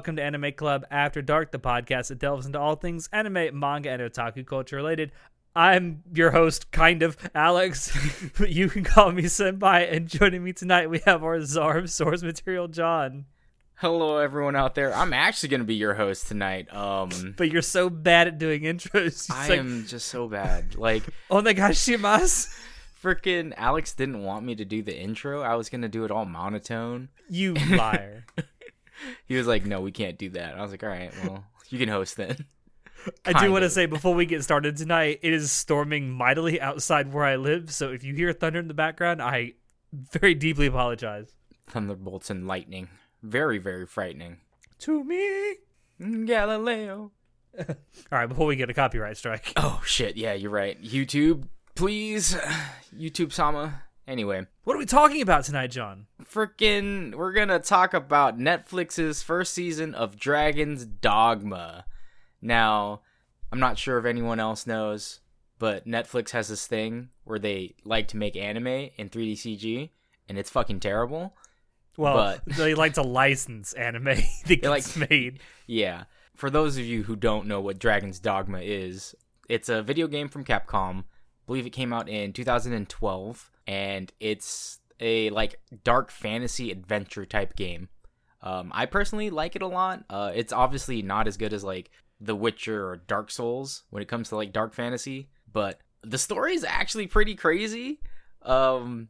welcome to Anime Club After Dark, the podcast that delves into all things anime, manga, and otaku culture related. I'm your host, kind of, Alex, but you can call me Senpai. And joining me tonight, we have our czar of source material, John. Hello, everyone out there. I'm actually going to be your host tonight. Um, But you're so bad at doing intros. You're I like, am just so bad. Like, Onegashimasu. freaking Alex didn't want me to do the intro. I was going to do it all monotone. You liar. He was like, no, we can't do that. I was like, all right, well, you can host then. I do want to say before we get started tonight, it is storming mightily outside where I live. So if you hear thunder in the background, I very deeply apologize. Thunderbolts and lightning. Very, very frightening. To me. Mm, Galileo. All right, before we get a copyright strike. Oh, shit. Yeah, you're right. YouTube, please. YouTube Sama. Anyway, What are we talking about tonight, John? freaking, we're gonna talk about Netflix's first season of Dragon's Dogma. Now, I'm not sure if anyone else knows, but Netflix has this thing where they like to make anime in 3D CG, and it's fucking terrible. Well, But- they like to license anime that gets like- made. Yeah. For those of you who don't know what Dragon's Dogma is, it's a video game from Capcom. Believe it came out in 2012 and it's a like dark fantasy adventure type game. Um, I personally like it a lot. Uh, it's obviously not as good as like The Witcher or Dark Souls when it comes to like dark fantasy, but the story is actually pretty crazy. Um,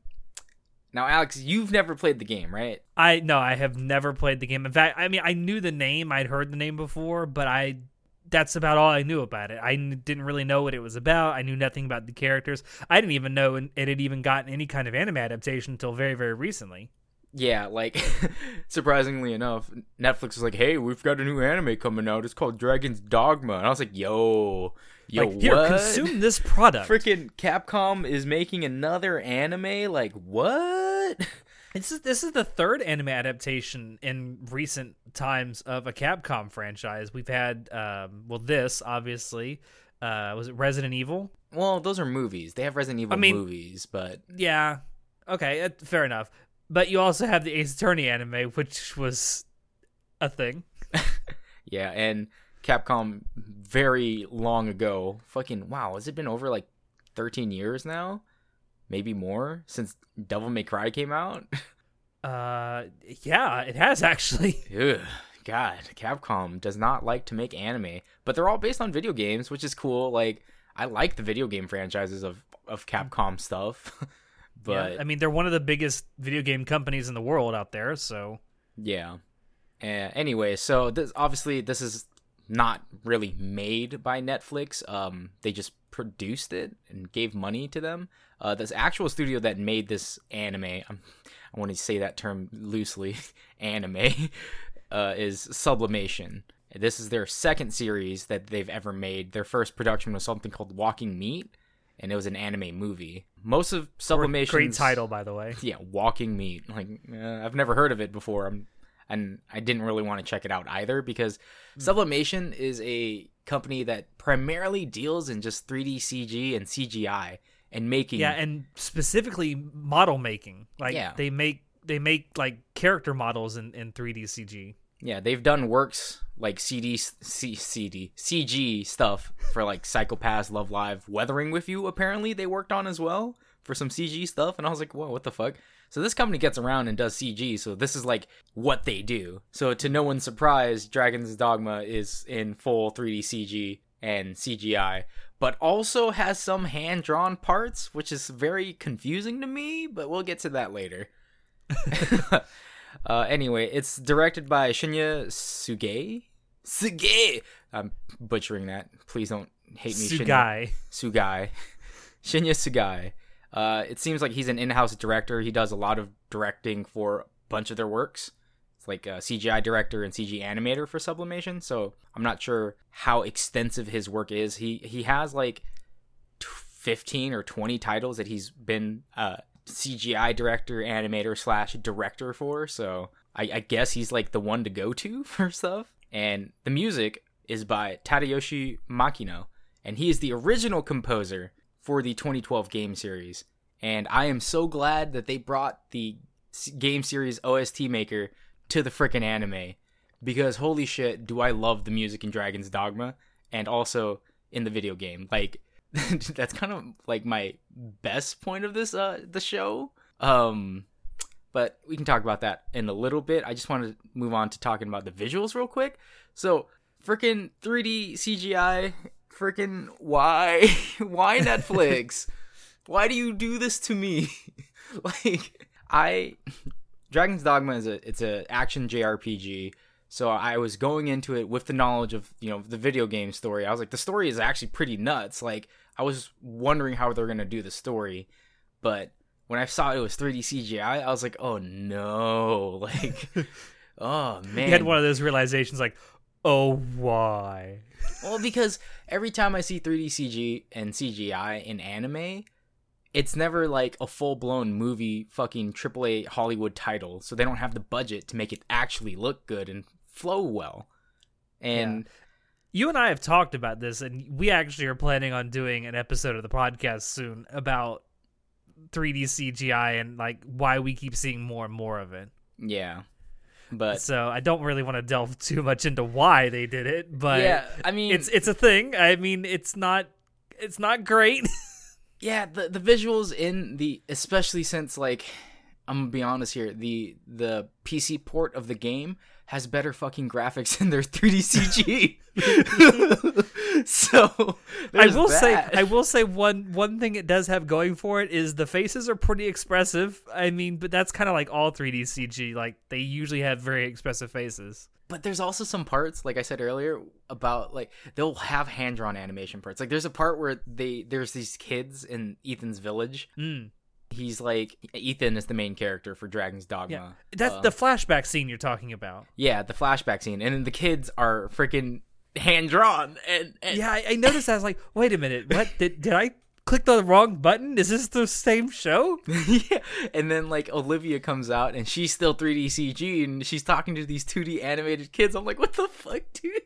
now, Alex, you've never played the game, right? I no, I have never played the game. In fact, I mean, I knew the name, I'd heard the name before, but I that's about all I knew about it. I n- didn't really know what it was about. I knew nothing about the characters. I didn't even know it had even gotten any kind of anime adaptation until very, very recently. Yeah, like surprisingly enough, Netflix was like, "Hey, we've got a new anime coming out. It's called Dragon's Dogma." And I was like, "Yo, yo, like, here, consume this product. Freaking Capcom is making another anime? Like what?" This is this is the third anime adaptation in recent times of a Capcom franchise. We've had um, well, this obviously uh, was it Resident Evil? Well, those are movies. They have Resident Evil I mean- movies, but Yeah, okay, uh, fair enough. But you also have the Ace Attorney anime, which was a thing. yeah, and Capcom very long ago, fucking wow, has it been over like 13 years now? Maybe more since Devil May Cry came out? Uh, yeah, it has actually. Ugh, God, Capcom does not like to make anime, but they're all based on video games, which is cool. Like, I like the video game franchises of of Capcom stuff, but yeah, I mean, they're one of the biggest video game companies in the world out there. So yeah. Uh, anyway, so this obviously this is not really made by Netflix. Um, they just produced it and gave money to them. Uh, this actual studio that made this anime, um, I want to say that term loosely, anime, uh, is Sublimation. This is their second series that they've ever made. Their first production was something called Walking Meat, and it was an anime movie. Most of Sublimation great title, by the way. yeah, Walking Meat. Like uh, I've never heard of it before. I'm, and I didn't really want to check it out either because Hmm. Sublimation is a company that primarily deals in just 3D CG and CGI and making Yeah, and specifically model making. Like Yeah. they make they make like character models in in 3D CG. Yeah, they've done works like CD, C, CD, CG stuff for like Psycho-Pass, Love Live, Weathering with You. Apparently, they worked on as well for some CG stuff, and I was like, "Whoa, what the fuck?" So this company gets around and does CG, so this is like what they do. So to no one's surprise, Dragon's Dogma is in full 3D CG and CGI, but also has some hand drawn parts, which is very confusing to me. But we'll get to that later. Uh, anyway, it's directed by Shinya Suge. Suge. I'm butchering that. Please don't hate me, Shinya. Sugai. Sugai. Shinya Sugai. Uh, it seems like he's an in-house director. He does a lot of directing for a bunch of their works. It's like a CGI director and CG animator for Sublimation. So I'm not sure how extensive his work is. He he has like 15 or 20 titles that he's been uh, CGI director, animator slash director for. So I, I guess he's like the one to go to for stuff. And the music is by Tadayoshi Makino, and he is the original composer for the 2012 game series. And I am so glad that they brought the game series OST maker to the frickin' anime because holy shit, do I love the music in Dragon's Dogma and also in the video game. Like that's kind of like my best point of this uh the show. Um but we can talk about that in a little bit. I just want to move on to talking about the visuals real quick. So, freaking 3D CGI, freaking why why Netflix? why do you do this to me? like I Dragon's Dogma is a it's a action JRPG. So I was going into it with the knowledge of, you know, the video game story. I was like the story is actually pretty nuts. Like I was wondering how they're going to do the story, but when I saw it was 3D CGI, I was like, "Oh no." Like oh man. You had one of those realizations like, oh, why? Well, because every time I see 3D CG and CGI in anime, it's never like a full blown movie fucking AAA Hollywood title, so they don't have the budget to make it actually look good and flow well. And You and I have talked about this, and we actually are planning on doing an episode of the podcast soon about 3D CGI and like why we keep seeing more and more of it. yeah. But So I don't really want to delve too much into why they did it, but yeah, I mean it's it's a thing. I mean, it's not it's not great. yeah, the the visuals in the especially since like I'm gonna be honest here, the the PC port of the game has better fucking graphics than their 3D CG. so I will say. I will say one one thing it does have going for it is the faces are pretty expressive. I mean, but that's kind of like all 3D CG. Like they usually have very expressive faces. but there's also some parts like i said earlier about like they'll have hand drawn animation parts like there's a part where they there's these kids in ethan's village Mm. He's like ethan is the main character for dragon's dogma Yeah, that's Uh, the flashback scene you're talking about. yeah the flashback scene and then the kids are freaking hand drawn and, and Yeah, I, I noticed. I was like, wait a minute, what did did I click the wrong button? Is this the same show? yeah. And then like Olivia comes out and she's still 3D CG and she's talking to these 2D animated kids. I'm like, what the fuck, dude?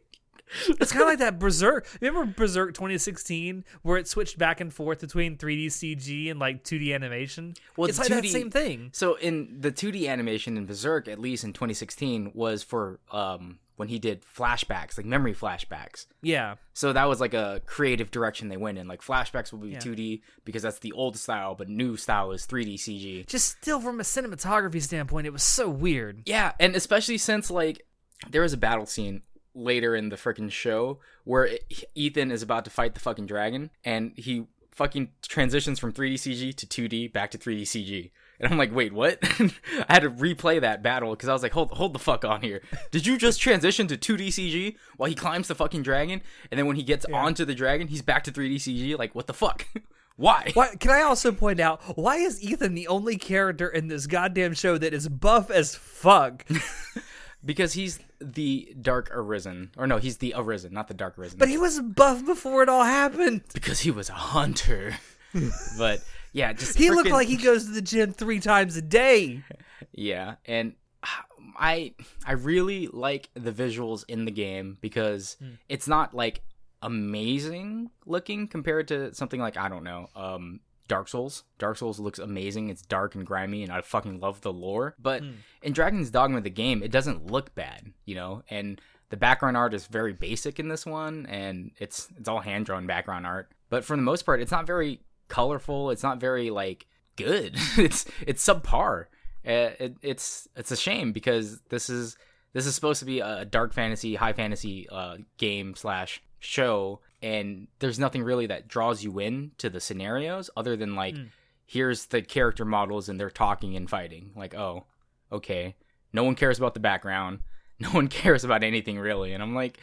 It's kind of like that Berserk. Remember Berserk 2016, where it switched back and forth between 3D CG and like 2D animation? Well, it's like that 2D same thing. So in the 2D animation in Berserk, at least in 2016, was for um when he did flashbacks, like memory flashbacks. Yeah, So that was like a creative direction they went in. Like flashbacks will be Yeah. 2D because that's the old style, but new style is 3D CG. just still from a cinematography standpoint, it was so weird. Yeah, and especially since like there was a battle scene later in the freaking show where it, Ethan is about to fight the fucking dragon and he fucking transitions from 3D CG to 2D back to 3D CG. And I'm like, wait, what? I had to replay that battle because I was like, hold, hold the fuck on here. Did you just transition to 2D CG while he climbs the fucking dragon? And then when he gets onto the dragon, he's back to 3D CG? Like, what the fuck? Why? Why, can I also point out why is Ethan the only character in this goddamn show that is buff as fuck? Because he's the Dark Arisen. Or no, he's the Arisen, not the Dark Arisen. but he was buff before it all happened. because he was a hunter. but yeah, just He looked like he goes to the gym three times a day. yeah, and I I really like the visuals in the game because Hmm. it's not like amazing looking compared to something like I don't know, um Dark Souls. Dark Souls looks amazing. It's dark and grimy and I fucking love the lore. But Hmm. in Dragon's Dogma the game, it doesn't look bad, you know? And the background art is very basic in this one and it's it's all hand drawn background art. But for the most part, it's not very colorful. It's not very like good. it's it's subpar. Uh, it, it's it's a shame because this is this is supposed to be a dark fantasy, high fantasy uh, game slash show, and there's nothing really that draws you in to the scenarios other than like here's the character models and they're talking and fighting. Like oh, okay, no one cares about the background. No one cares about anything really, and I'm like,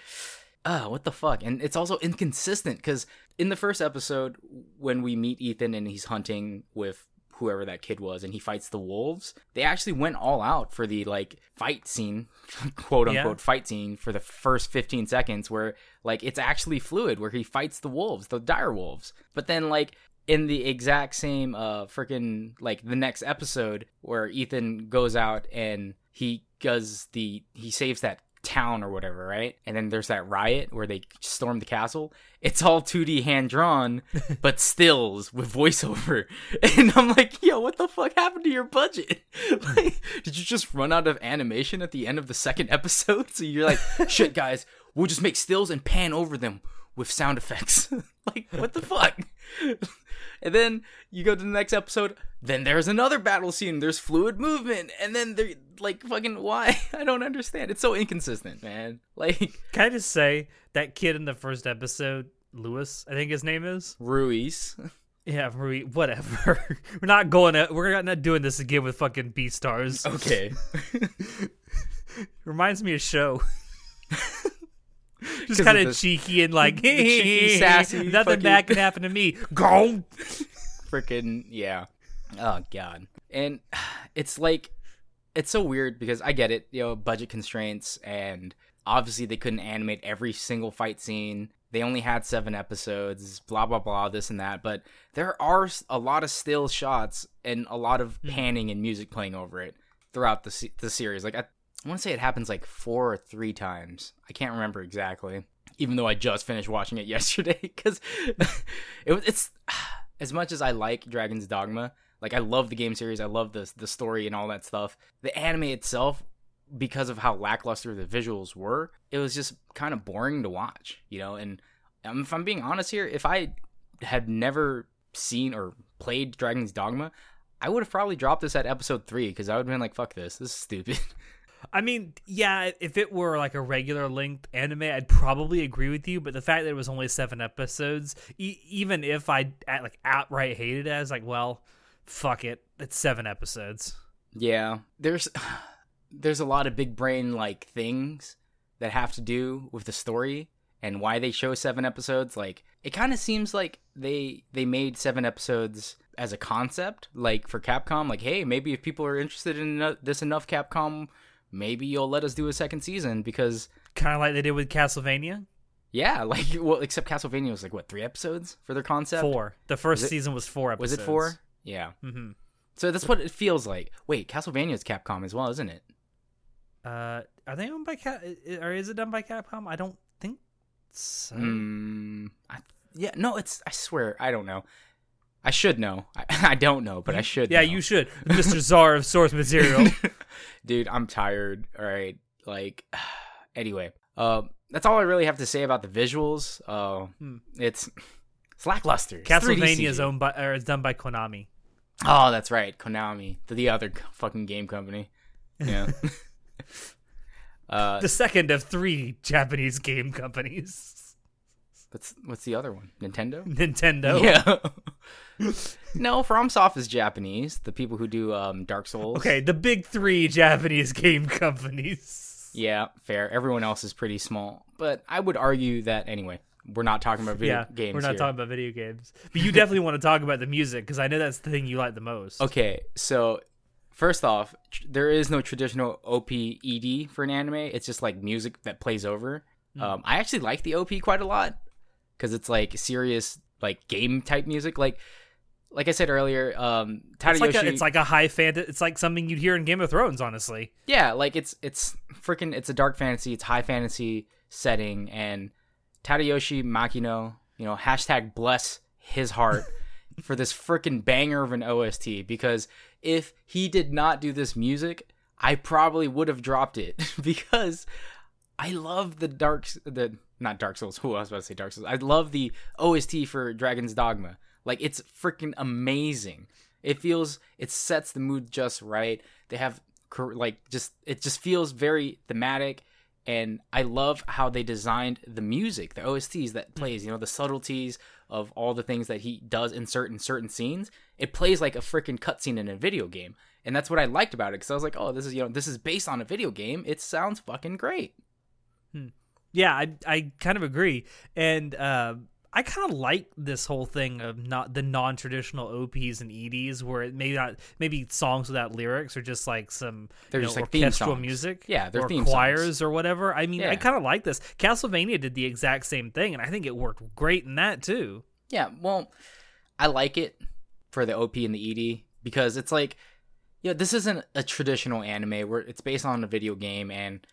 uh, what the fuck? And it's also inconsistent because in the first episode, when we meet Ethan and he's hunting with whoever that kid was and he fights the wolves, they actually went all out for the like fight scene, quote Yeah. unquote fight scene for the first 15 seconds where like it's actually fluid where he fights the wolves, the dire wolves. But then like in the exact same uh freaking like the next episode where Ethan goes out and he does the he saves that town or whatever, right? And then there's that riot where they storm the castle. It's all 2D hand drawn, but stills with voiceover. And I'm like, yo, what the fuck happened to your budget? Like, did you just run out of animation at the end of the second episode? So you're like, shit, guys, we'll just make stills and pan over them with sound effects. like, what the fuck? and then you go to the next episode, then there's another battle scene, there's fluid movement, and then they're like fucking why? I don't understand. It's so inconsistent, man. Like Can I just say that kid in the first episode, Lewis, I think his name is. Ruiz. Yeah, Rui, whatever. we're not going to. We're not doing this again with fucking Beastars. Okay. Reminds me of show. Just kind of cheeky and like, cheeky, sassy nothing bad can happen to me. Go. Freaking yeah. Oh god. And it's like it's so weird because I get it, you know, budget constraints and obviously they couldn't animate every single fight scene. They only had 7 episodes, blah blah blah this and that, but there are a lot of still shots and a lot of mm-hmm. panning and music playing over it throughout the the series. Like I, I want to say it happens like 4 or 3 times. I can't remember exactly. Even though I just finished watching it yesterday cuz it it's as much as I like Dragon's Dogma, like I love the game series, I love the the story and all that stuff. The anime itself, because of how lackluster the visuals were, it was just kind of boring to watch, you know. And um, if I'm being honest here, if I had never seen or played Dragon's Dogma, I would have probably dropped this at episode three because I would have been like, "Fuck this, this is stupid." I mean, yeah, if it were like a regular length anime, I'd probably agree with you. But the fact that it was only seven episodes, e- even if I like outright hated it, I was like, well, fuck it, it's seven episodes. Yeah, there's there's a lot of big brain like things that have to do with the story and why they show seven episodes. Like it kind of seems like they they made seven episodes as a concept, like for Capcom. Like, hey, maybe if people are interested in this enough, Capcom, maybe you'll let us do a second season because. Kind of like they did with Castlevania. Yeah, like well, except Castlevania was like what three episodes for their concept. Four. The first Was it- season was four episodes. Was it four? Yeah. Mm-hmm. So that's what it feels like. Wait, Castlevania is Capcom as well, isn't it? Uh, are they owned by Cap? Or is it done by Capcom? I don't think so. Mm, I, yeah, no, it's. I swear, I don't know. I should know. I, I don't know, but I should. Yeah, know. you should, Mr. Czar of source material. dude. I'm tired. All right, like, anyway, uh, that's all I really have to say about the visuals. Uh, Hmm. it's it's lackluster. It's Castlevania is owned by, or is done by Konami. Oh, that's right, Konami, the, the other fucking game company. Yeah. uh, The second of three Japanese game companies. What's what's the other one? Nintendo. Nintendo. Yeah. no, FromSoft is Japanese. The people who do um, Dark Souls. Okay, the big three Japanese game companies. Yeah, fair. Everyone else is pretty small, but I would argue that anyway. We're not talking about video Yeah, games. we're not here. talking about video games, but you definitely want to talk about the music because I know that's the thing you like the most. Okay, so first off, tr- there is no traditional OP ED for an anime. It's just like music that plays over. Hmm. Um, I actually like the OP quite a lot because it's like serious, like game type music. Like, like I said earlier, um, Tadayoshi. It's like a, it's like a high fan. It's like something you'd hear in Game of Thrones, honestly. yeah, like it's it's freaking it's a dark fantasy, it's high fantasy setting, and Tadayoshi Makino, you know, hashtag bless his heart for this freaking banger of an OST because if he did not do this music, I probably would have dropped it because I love the dark the not Dark Souls. Who I was about to say Dark Souls. I love the OST for Dragon's Dogma. Like it's freaking amazing. It feels it sets the mood just right. They have like just it just feels very thematic and I love how they designed the music, the OSTs that plays, mm. you know, the subtleties of all the things that he does in certain certain scenes. It plays like a freaking cutscene in a video game. And that's what I liked about it cuz I was like, "Oh, this is, you know, this is based on a video game. It sounds fucking great." Yeah, I I kind of agree, and uh, I kind of like this whole thing of not the non traditional OPs and EDs, where it may not maybe songs without lyrics or just like some They're you just know, like theme orchestral music, Yeah, they're or choirs songs. or whatever. I mean, I kind of like this. Castlevania did the exact same thing, and I think it worked great in that too. Yeah, well, I like it for the OP and the ED because it's like, yeah, this isn't a traditional anime where it's based on a video game and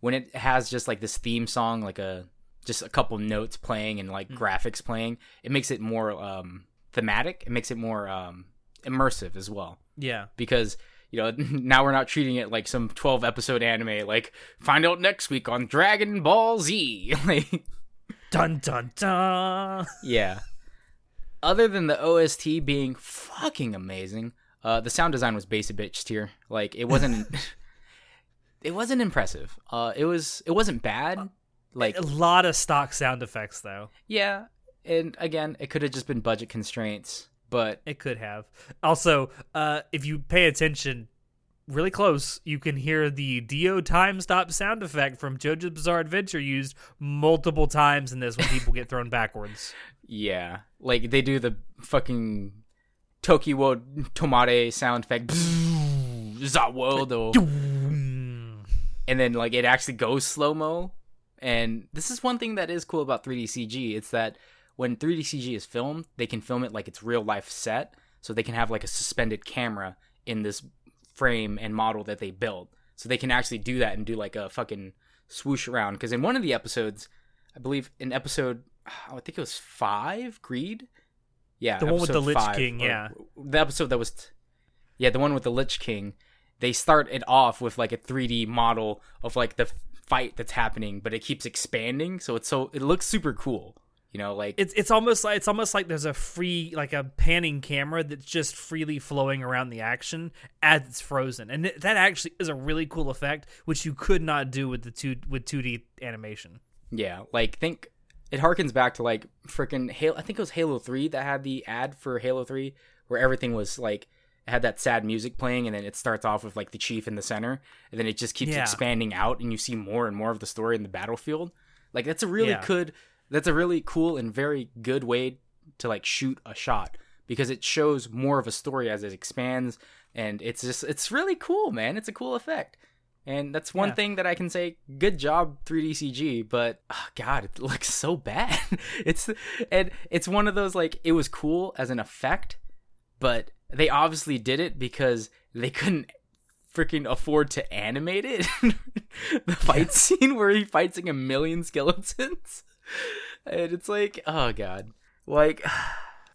when it has just like this theme song, like a just a couple notes playing and like graphics playing, it makes it more um thematic. It makes it more um immersive as well Yeah. because you know now we're not treating it like some 12 episode anime like find out next week on Dragon Ball Z like Dun dun dun. yeah other than the OST being fucking amazing uh the sound design was basic bitch tier like it wasn't it wasn't impressive uh it was it wasn't bad like A lot of stock sound effects though. yeah and again it could have just been budget constraints but It could have. Also, uh, if you pay attention really close, you can hear the Dio time stop sound effect from JoJo's Bizarre Adventure used multiple times in this when people get thrown backwards. Yeah, like they do the fucking Tokyo Tomate sound effect. Or- and then like it actually goes slow mo. And this is one thing that is cool about 3D CG. It's that when 3D CG is filmed, they can film it like it's real life set, so they can have like a suspended camera in this frame and model that they build. So they can actually do that and do like a fucking swoosh around. Because in one of the episodes, I believe in episode, ah, I think it was five, Greed. Yeah, The one with the Lich King, yeah. the episode that was, t- yeah, the one with the Lich King. They start it off with like a 3D model of like the fight that's happening, but it keeps expanding, so it's so it looks super cool. You know, like It's it's almost like it's almost like there's a free like a panning camera that's just freely flowing around the action as it's frozen, and th- that actually is a really cool effect, which you could not do with the two with 2D animation. Yeah, like think it harkens back to like freaking Halo. I think it was Halo Three that had the ad for Halo Three, where everything was like had that sad music playing, and then it starts off with like the chief in the center, and then it just keeps Yeah. expanding out, and you see more and more of the story in the battlefield. Like that's a really Yeah. good, that's a really cool and very good way to like shoot a shot because it shows more of a story as it expands, and it's just it's really cool, man. It's a cool effect. And that's one Yeah. thing that I can say. Good job, 3D CG. But oh God, it looks so bad. it's and it's one of those like it was cool as an effect, but they obviously did it because they couldn't freaking afford to animate it. the fight scene where he fights like a million skeletons, and it's like, oh God, like.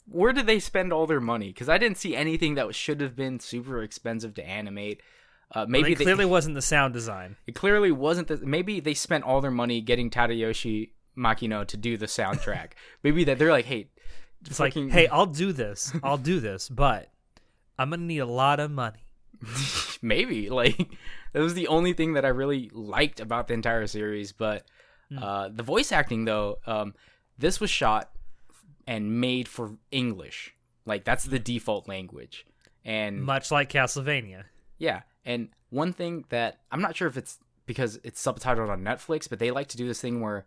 Where did they spend all their money? Because I didn't see anything that should have been super expensive to animate. Uh, maybe it they- clearly wasn't the sound design. it clearly wasn't the maybe they spent all their money getting Tadayoshi Makino to do the soundtrack. maybe that they're like, hey, It's like, hey, I'll do this, I'll do this, but I'm gonna need a lot of money. maybe like that was the only thing that I really liked about the entire series. But uh, the voice acting though, um, this was shot and made for English. Like that's the default language, and Much like Castlevania. Yeah, and one thing that I'm not sure if it's because it's subtitled on Netflix, but they like to do this thing where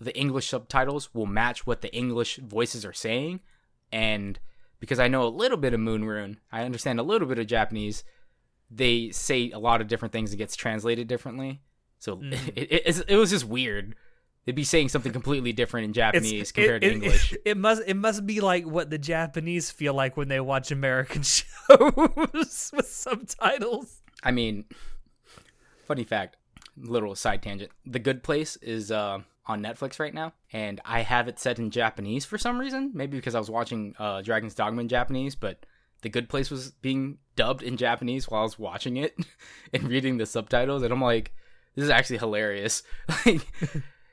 the English subtitles will match what the English voices are saying, and because I know a little bit of Moonrune, I understand a little bit of Japanese. They say a lot of different things that gets translated differently, so it, it, it was just weird. They'd be saying something completely different in Japanese compared it, to English. It, it must it must be like what the Japanese feel like when they watch American shows with subtitles. I mean, funny fact, little side tangent. The Good Place is uh, on Netflix right now, and I have it set in Japanese for some reason. Maybe because I was watching uh, Dragon's Dogma in Japanese, but The Good Place was being dubbed in Japanese while I was watching it and reading the subtitles, and I'm like, this is actually hilarious. Like,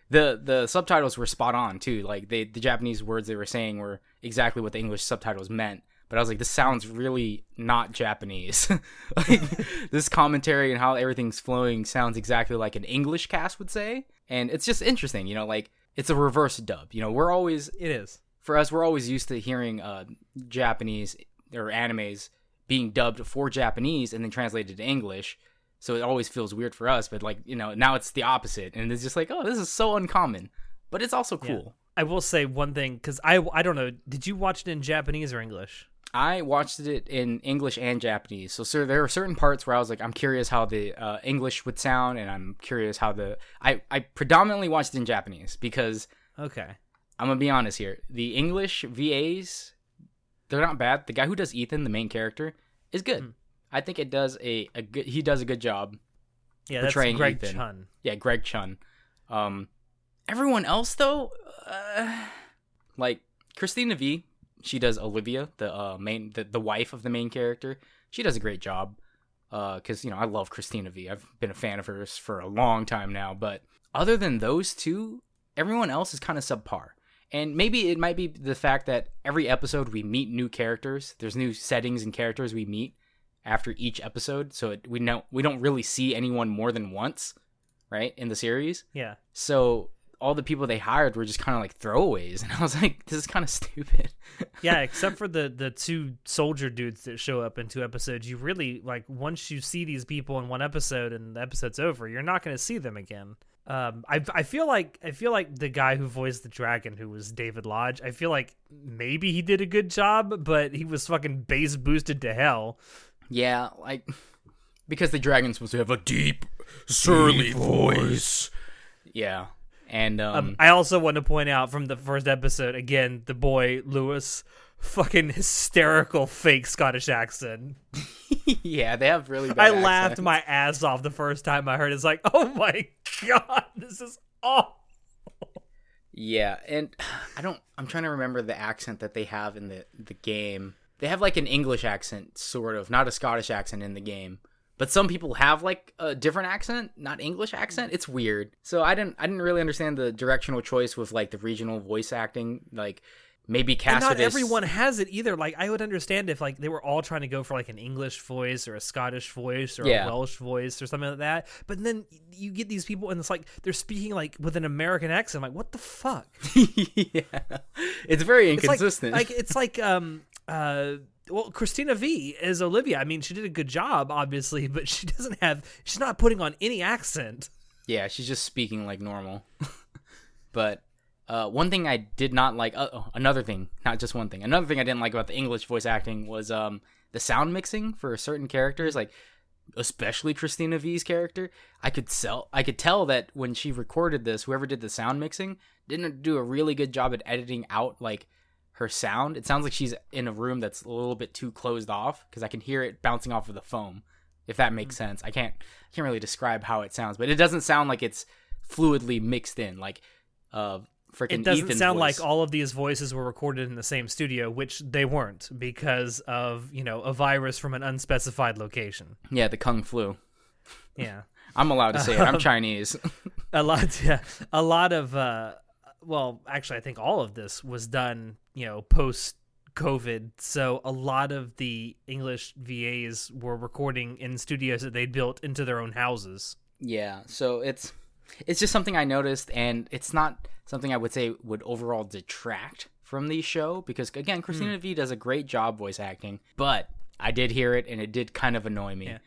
the the subtitles were spot on too. Like they the Japanese words they were saying were exactly what the English subtitles meant. But I was like, this sounds really not Japanese. like this commentary and how everything's flowing sounds exactly like an English cast would say. And it's just interesting, you know, like it's a reverse dub. You know, we're always It is. for us, we're always used to hearing uh, Japanese or animes being dubbed for Japanese and then translated to English. So it always feels weird for us, but like you know, now it's the opposite, and it's just like, oh, this is so uncommon, but it's also cool. I will say one thing because I I don't know. Did you watch it in Japanese or English? I watched it in English and Japanese. So, sir, there are certain parts where I was like, I'm curious how the uh, English would sound, and I'm curious how the I I predominantly watched it in Japanese because Okay. I'm gonna be honest here. The English VAs, they're not bad. The guy who does Ethan, the main character, is good. I think it does a, a good. He does a good job. Yeah, that's portraying Greg Ethan. Chun. Yeah, Greg Chun. Um, everyone else though, uh, like Cristina Vee, she does Olivia, the uh, main, the, the wife of the main character. She does a great job. Uh, cause you know I love Cristina Vee. I've been a fan of hers for a long time now. But other than those two, everyone else is kind of subpar. And maybe it might be the fact that every episode we meet new characters. There's new settings and characters we meet after each episode, so it, we know we don't really see anyone more than once, right, in the series. Yeah. So all the people they hired were just kind of like throwaways, and I was like, this is kind of stupid. Yeah, except for the the two soldier dudes that show up in two episodes, you really like once you see these people in one episode and the episode's over, you're not going to see them again. Um, I I feel like I feel like the guy who voiced the dragon, who was David Lodge, I feel like maybe he did a good job, but he was fucking bass boosted to hell. yeah, like because the dragon's supposed to have a deep, surly voice. Yeah, and um, Um, I also want to point out from the first episode again, the boy Lewis, fucking hysterical fake Scottish accent. yeah, they have really. I Bad laughed my ass off the first time I heard it. It's like, oh my god, this is awful. Yeah, and I don't. I'm trying to remember the accent that they have in the the game. They have like an English accent, sort of, not a Scottish accent in the game. But some people have like a different accent, not English accent. It's weird. So I didn't. I didn't really understand the directional choice with like the regional voice acting. Like maybe cast not everyone has it either. Like I would understand if like they were all trying to go for like an English voice or a Scottish voice or Yeah. a Welsh voice or something like that. But then you get these people and it's like they're speaking like with an American accent. like what the fuck? yeah, it's very It's like- inconsistent. Like, it's like um uh well Cristina Vee is Olivia. I mean she did a good job obviously, but she doesn't have she's not putting on any accent. Yeah, she's just speaking like normal. but uh, one thing I did not like, uh, oh, another thing, not just one thing, another thing I didn't like about the English voice acting was um, the sound mixing for certain characters, like especially Cristina Vee's character. I could sell, I could tell that when she recorded this, whoever did the sound mixing didn't do a really good job at editing out like her sound. It sounds like she's in a room that's a little bit too closed off because I can hear it bouncing off of the foam. If that makes sense, I can't I can't really describe how it sounds, but it doesn't sound like it's fluidly mixed in. Like uh, freaking It doesn't Ethan's sound voice. like all of these voices were recorded in the same studio, which they weren't because of, you know, a virus from an unspecified location. yeah the kung flu. Yeah. I'm allowed to say it. I'm Chinese. a lot yeah, a lot of uh well, actually I think all of this was done, you know, post COVID. So a lot of the English VAs were recording in studios that they'd built into their own houses. Yeah, so it's it's just something I noticed, and it's not something I would say would overall detract from the show because again, hmm. Cristina Vee does a great job voice acting, but I did hear it, and it did kind of annoy me. Yeah.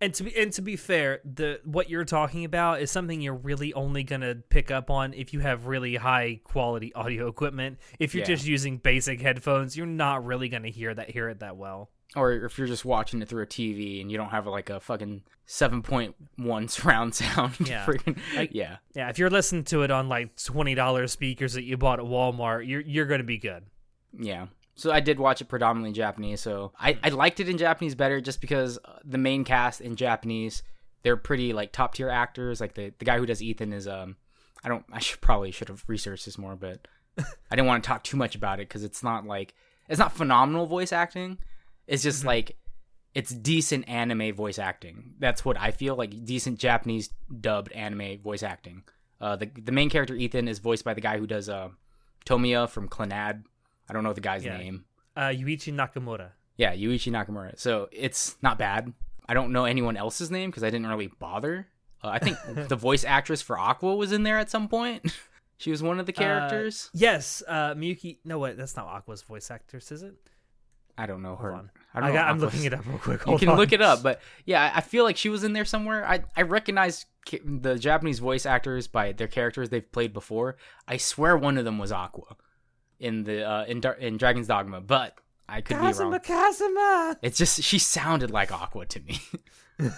And to be and to be fair, the what you're talking about is something you're really only gonna pick up on if you have really high quality audio equipment. If you're Yeah. just using basic headphones, you're not really gonna hear that hear it that well. Or if you're just watching it through a TV and you don't have like a fucking seven point one surround sound, Yeah. freaking, I- yeah, Yeah, if you're listening to it on like twenty dollars speakers that you bought at Walmart, you're you're gonna be good. yeah. So I did watch it predominantly in Japanese. So I, I liked it in Japanese better just because uh, the main cast in Japanese they're pretty like top tier actors. Like the the guy who does Ethan is um I don't I should probably should have researched this more, but I didn't want to talk too much about it because it's not like it's not phenomenal voice acting. It's just like it's decent anime voice acting. That's what I feel like decent Japanese dubbed anime voice acting. Uh, the the main character Ethan is voiced by the guy who does uh, Tomoya from Clannad. I don't know the guy's Yeah. name. Uh, Yuichi Nakamura. Yeah, Yuichi Nakamura. So it's not bad. I don't know anyone else's name because I didn't really bother. Uh, I think the voice actress for Aqua was in there at some point. she was one of the characters. Yes, uh, Miyuki. No, wait, that's not Aqua's voice actress, is it? I don't know her. Hold on. I don't I know got, I'm looking it up real quick. You can on. look it up, but yeah, I I feel like she was in there somewhere. I I recognize the Japanese voice actors by their characters they've played before. I swear one of them was Aqua in the uh, in Dar- in Dragon's Dogma, but I could be wrong. Kazuma Kazuma. It's just she sounded like Aqua to me.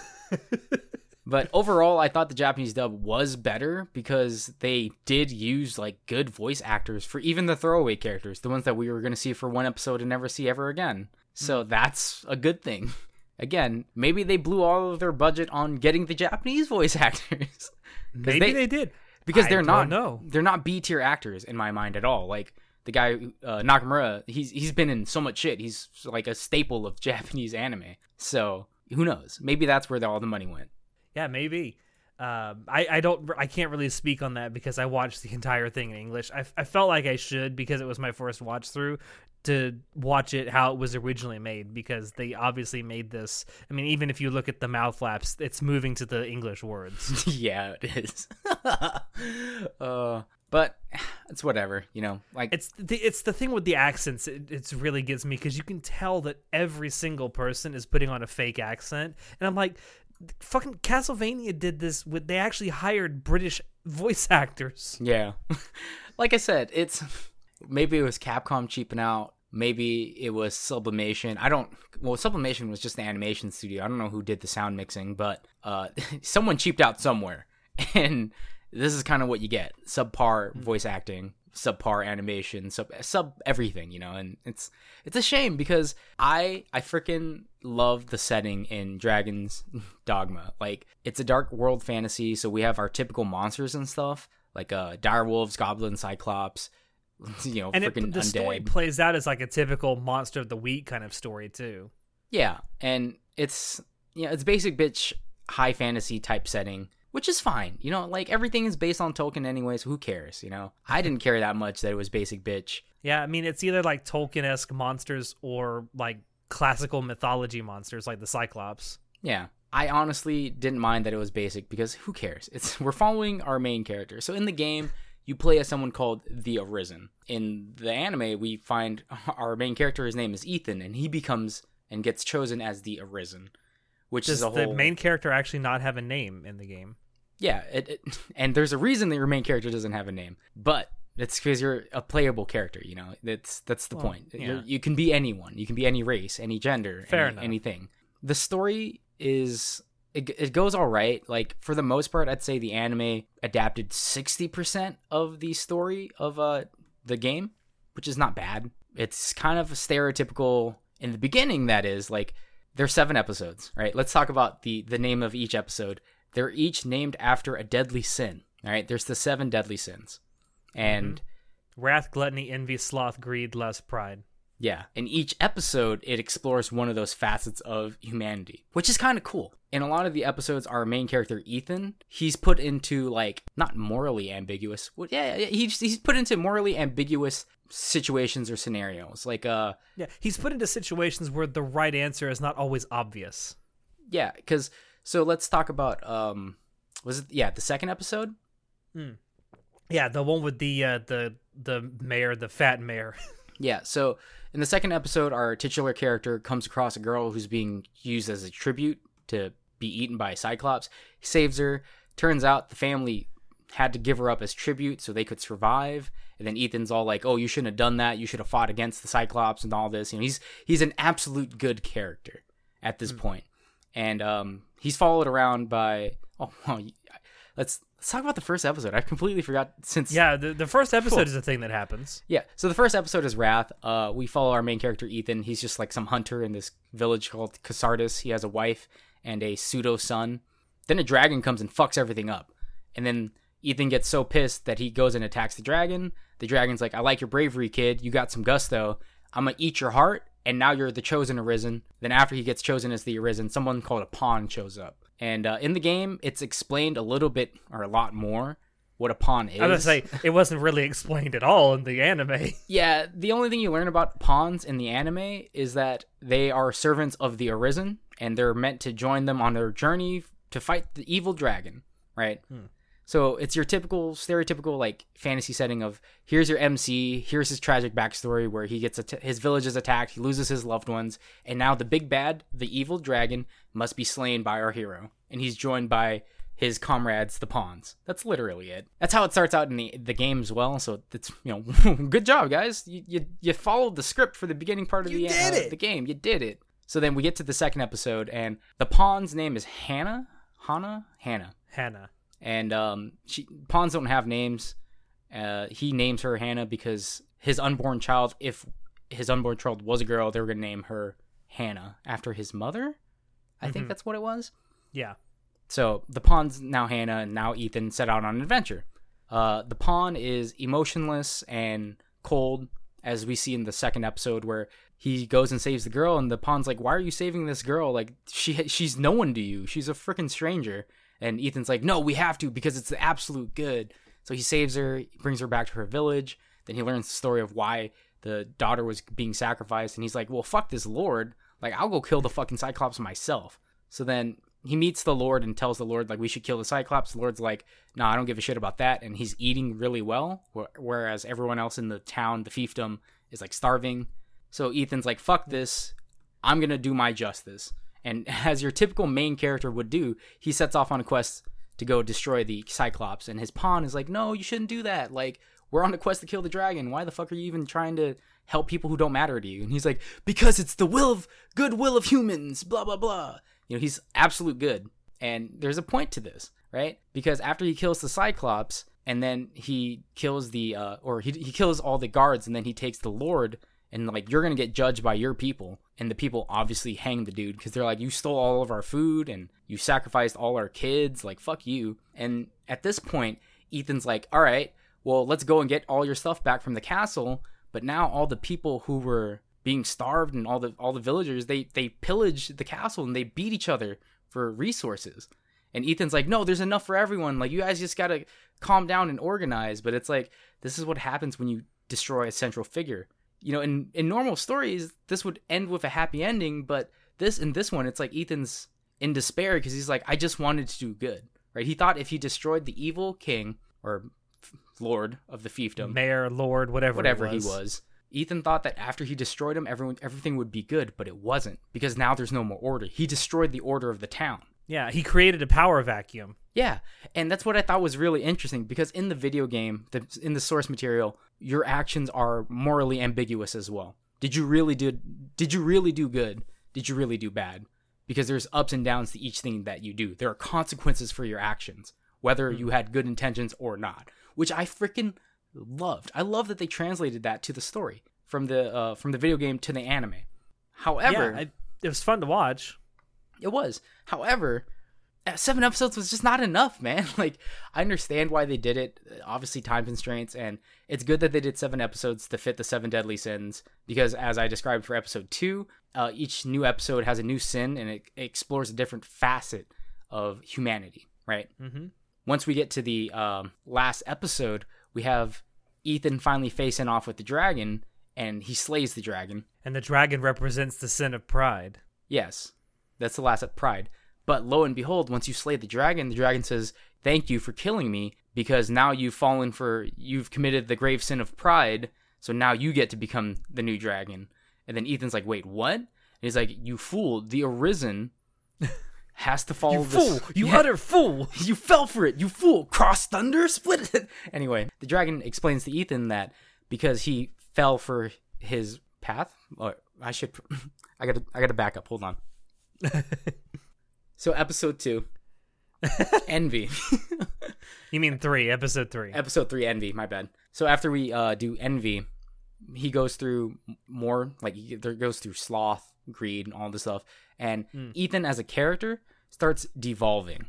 but overall, I thought the Japanese dub was better because they did use like good voice actors for even the throwaway characters, the ones that we were going to see for one episode and never see ever again. So that's a good thing. again, maybe they blew all of their budget on getting the Japanese voice actors. Maybe they- they, did. because I they're not know. they're not B tier actors in my mind at all. Like the guy uh, Nakamura, he's he's been in so much shit. He's like a staple of Japanese anime. So who knows? Maybe that's where the, all the money went. Yeah, maybe. Um, I, I don't I can't really speak on that because I watched the entire thing in English. I, I felt like I should because it was my first watch through to watch it how it was originally made because they obviously made this. I mean, even if you look at the mouth flaps, it's moving to the English words. yeah, it is. uh, but it's whatever, you know. Like it's the it's the thing with the accents. It it's really gets me because you can tell that every single person is putting on a fake accent, and I'm like, fucking Castlevania did this with. They actually hired British voice actors. Yeah. like I said, it's maybe it was Capcom cheaping out. Maybe it was Sublimation. I don't. Well, Sublimation was just the animation studio. I don't know who did the sound mixing, but uh, someone cheaped out somewhere, and this is kind of what you get: subpar voice acting, subpar animation, sub sub everything. You know, and it's it's a shame because I I freaking love the setting in Dragon's Dogma. Like it's a dark world fantasy, so we have our typical monsters and stuff like uh direwolves, goblins, cyclops, you know, and it, the story plays out as like a typical monster of the week kind of story too. Yeah, and it's you know, it's basic bitch high fantasy type setting, which is fine. You know, like everything is based on Tolkien anyway, so who cares, you know? I didn't care that much that it was basic bitch. Yeah, I mean it's either like Tolkien esque monsters or like classical mythology monsters like the Cyclops. Yeah. I honestly didn't mind that it was basic because who cares? It's we're following our main character. So in the game, you play as someone called the Arisen. In the anime, we find our main character. His name is Ethan, and he becomes and gets chosen as the Arisen, which Does is a the main character actually not have a name in the game? Yeah. It, it, and there's a reason that your main character doesn't have a name, but it's because you're a playable character. You know, that's that's the Well, point. yeah. You're, you can be anyone. You can be any race, any gender, Fair any- anything. The story is it, it goes all right. Like for the most part, I'd say the anime adapted sixty percent of the story of uh the game, which is not bad. It's kind of stereotypical in the beginning. That is like there's seven episodes, right? Let's talk about the the name of each episode. They're each named after a deadly sin. All right, there's the seven deadly sins, and Wrath, gluttony, envy, sloth, greed, lust, pride. yeah, in each episode, it explores one of those facets of humanity, which is kind of cool. In a lot of the episodes, our main character Ethan, he's put into like not morally ambiguous. Well, yeah, yeah, he's he's put into morally ambiguous situations or scenarios. Like uh, Yeah, he's put into situations where the right answer is not always obvious. yeah, because so let's talk about um, was it yeah the second episode? Yeah, the one with the uh, the the mayor, the fat mayor. Yeah, so in the second episode, our titular character comes across a girl who's being used as a tribute to be eaten by a Cyclops. He saves her. Turns out the family had to give her up as tribute so they could survive. And then Ethan's all like, "Oh, you shouldn't have done that. You should have fought against the Cyclops and all this." You know, he's he's an absolute good character at this point. And um, he's followed around by. Oh, well, let's let's talk about the first episode. I completely forgot since yeah, the, the first episode Cool. is a thing that happens. yeah. So the first episode is Wrath. Uh, we follow our main character Ethan. He's just like some hunter in this village called Cassardis. He has a wife and a pseudo son. Then a dragon comes and fucks everything up, and then Ethan gets so pissed that he goes and attacks the dragon. The dragon's like, "I like your bravery, kid. You got some gusto. I'm gonna eat your heart." And now you're the chosen arisen. Then after he gets chosen as the arisen, someone called a pawn shows up. And uh, in the game, it's explained a little bit or a lot more what a pawn is. I was gonna say it wasn't really explained at all in the anime. Yeah, the only thing you learn about pawns in the anime is that they are servants of the Arisen, and they're meant to join them on their journey to fight the evil dragon, right? So it's your typical, stereotypical like fantasy setting of here's your MC, here's his tragic backstory where he gets att- his village is attacked, he loses his loved ones, and now the big bad, the evil dragon, must be slain by our hero, and he's joined by his comrades, the pawns. That's literally it. That's how it starts out in the the game as well. So it's you know, good job, guys. You you, you followed the script for the beginning part of You the did uh, it! the game. You did it. So then we get to the second episode, and the pawn's name is Hannah. Hannah. Hannah Hannah. And um, she pawns don't have names. Uh, he names her Hannah because his unborn child, if his unborn child was a girl, they were gonna name her Hannah after his mother. I think that's what it was. Yeah. So the pawn's now Hannah, and now Ethan set out on an adventure. Uh, the pawn is emotionless and cold, as we see in the second episode, where he goes and saves the girl, and the pawn's like, "Why are you saving this girl? Like she she's no one to you. She's a freaking stranger." And Ethan's like, "No, we have to because it's the absolute good." So he saves her, brings her back to her village. Then he learns the story of why the daughter was being sacrificed, and he's like, "Well, fuck this lord. Like I'll go kill the fucking Cyclops myself." So then he meets the Lord and tells the Lord like we should kill the Cyclops. The Lord's like, "No, nah, I don't give a shit about that." And he's eating really well, whereas everyone else in the town, the fiefdom, is like starving. So Ethan's like, "Fuck this! I'm gonna do my justice." And as your typical main character would do, he sets off on a quest to go destroy the Cyclops. And his pawn is like, "No, you shouldn't do that. Like, we're on a quest to kill the dragon. Why the fuck are you even trying to help people who don't matter to you?" And he's like, "Because it's the will of good will of humans." Blah blah blah. You know, he's absolute good. And there's a point to this, right? Because after he kills the Cyclops and then he kills the uh or he he kills all the guards and then he takes the Lord and like you're to get judged by your people and the people obviously hang the dude because they're like you stole all of our food and you sacrificed all our kids like fuck you. And at this point ethan's like all right well let's go and get all your stuff back from the castle. But now all the people who were being starved and all the all the villagers they they pillage the castle and they beat each other for resources. And ethan's like no there's enough for everyone. Like you guys just gotta calm down and organize. But it's like this is what happens when you destroy a central figure you know in in normal stories this would end with a happy ending but this in this one it's like ethan's in despair because he's like i just wanted to do good right he thought if he destroyed the evil king or lord of the fiefdom mayor lord whatever whatever was. he was Ethan thought that after he destroyed him, everyone everything would be good, but it wasn't because now there's no more order. He destroyed the order of the town. Yeah, he created a power vacuum. Yeah, and that's what I thought was really interesting because in the video game, the, in the source material, your actions are morally ambiguous as well. Did you really do? Did you really do good? Did you really do bad? Because there's ups and downs to each thing that you do. There are consequences for your actions, whether you had good intentions or not. Which I freaking loved. I love that they translated that to the story from the uh, from the video game to the anime. However, yeah, I, it was fun to watch. It was. However, seven episodes was just not enough, man. Like I understand why they did it. Obviously, time constraints, and it's good that they did seven episodes to fit the seven deadly sins. Because as I described for episode two, uh, each new episode has a new sin, and it, it explores a different facet of humanity. Right. Mm-hmm. Once we get to the um, last episode, we have Ethan finally facing off with the dragon, and he slays the dragon. And the dragon represents the sin of pride. Yes, that's the last of pride. But lo and behold, once you slay the dragon, the dragon says, "Thank you for killing me, because now you've fallen for you've committed the grave sin of pride. So now you get to become the new dragon." And then Ethan's like, "Wait, what?" And he's like, "You fool! The Arisen has to follow You this. fool! You Yeah. utter fool! You fell for it, you fool! Cross thunder, split it. Anyway, the dragon explains to Ethan that because he fell for his path, or I should, I gotta, I gotta back up. Hold on. So episode two, envy. You mean three? Episode three. episode three, envy. My bad. So after we uh, do envy, he goes through more like he there goes through sloth, greed, and all this stuff. And Ethan as a character starts devolving.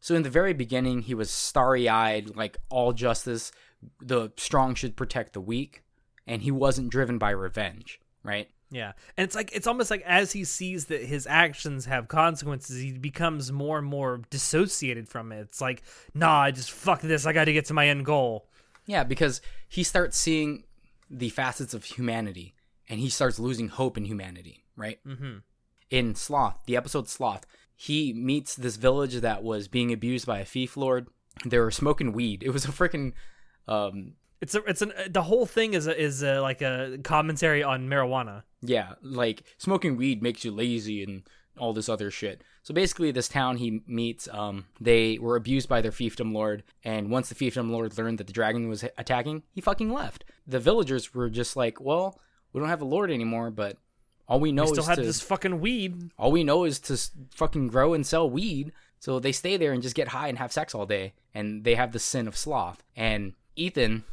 So in the very beginning, he was starry-eyed, like all justice, the strong should protect the weak, and he wasn't driven by revenge, right? Yeah. And it's like it's almost like as he sees that his actions have consequences, he becomes more and more dissociated from it. It's like, nah, I just fuck this. I got to get to my end goal. Yeah, because he starts seeing the facets of humanity, and he starts losing hope in humanity, right? Mm-hmm. in Sloth, the episode Sloth, he meets this village that was being abused by a thief lord. They were smoking weed. It was a freaking um It's a, it's an the whole thing is a, is a, like a commentary on marijuana. yeah, like smoking weed makes you lazy and all this other shit. So basically this town he meets um they were abused by their fiefdom lord and once the fiefdom lord learned that the dragon was attacking, he fucking left. The villagers were just like, "Well, we don't have a lord anymore, but all we know We still is have to this fucking weed. all we know is to fucking grow and sell weed. So they stay there and just get high and have sex all day. And they have the sin of sloth. And Ethan,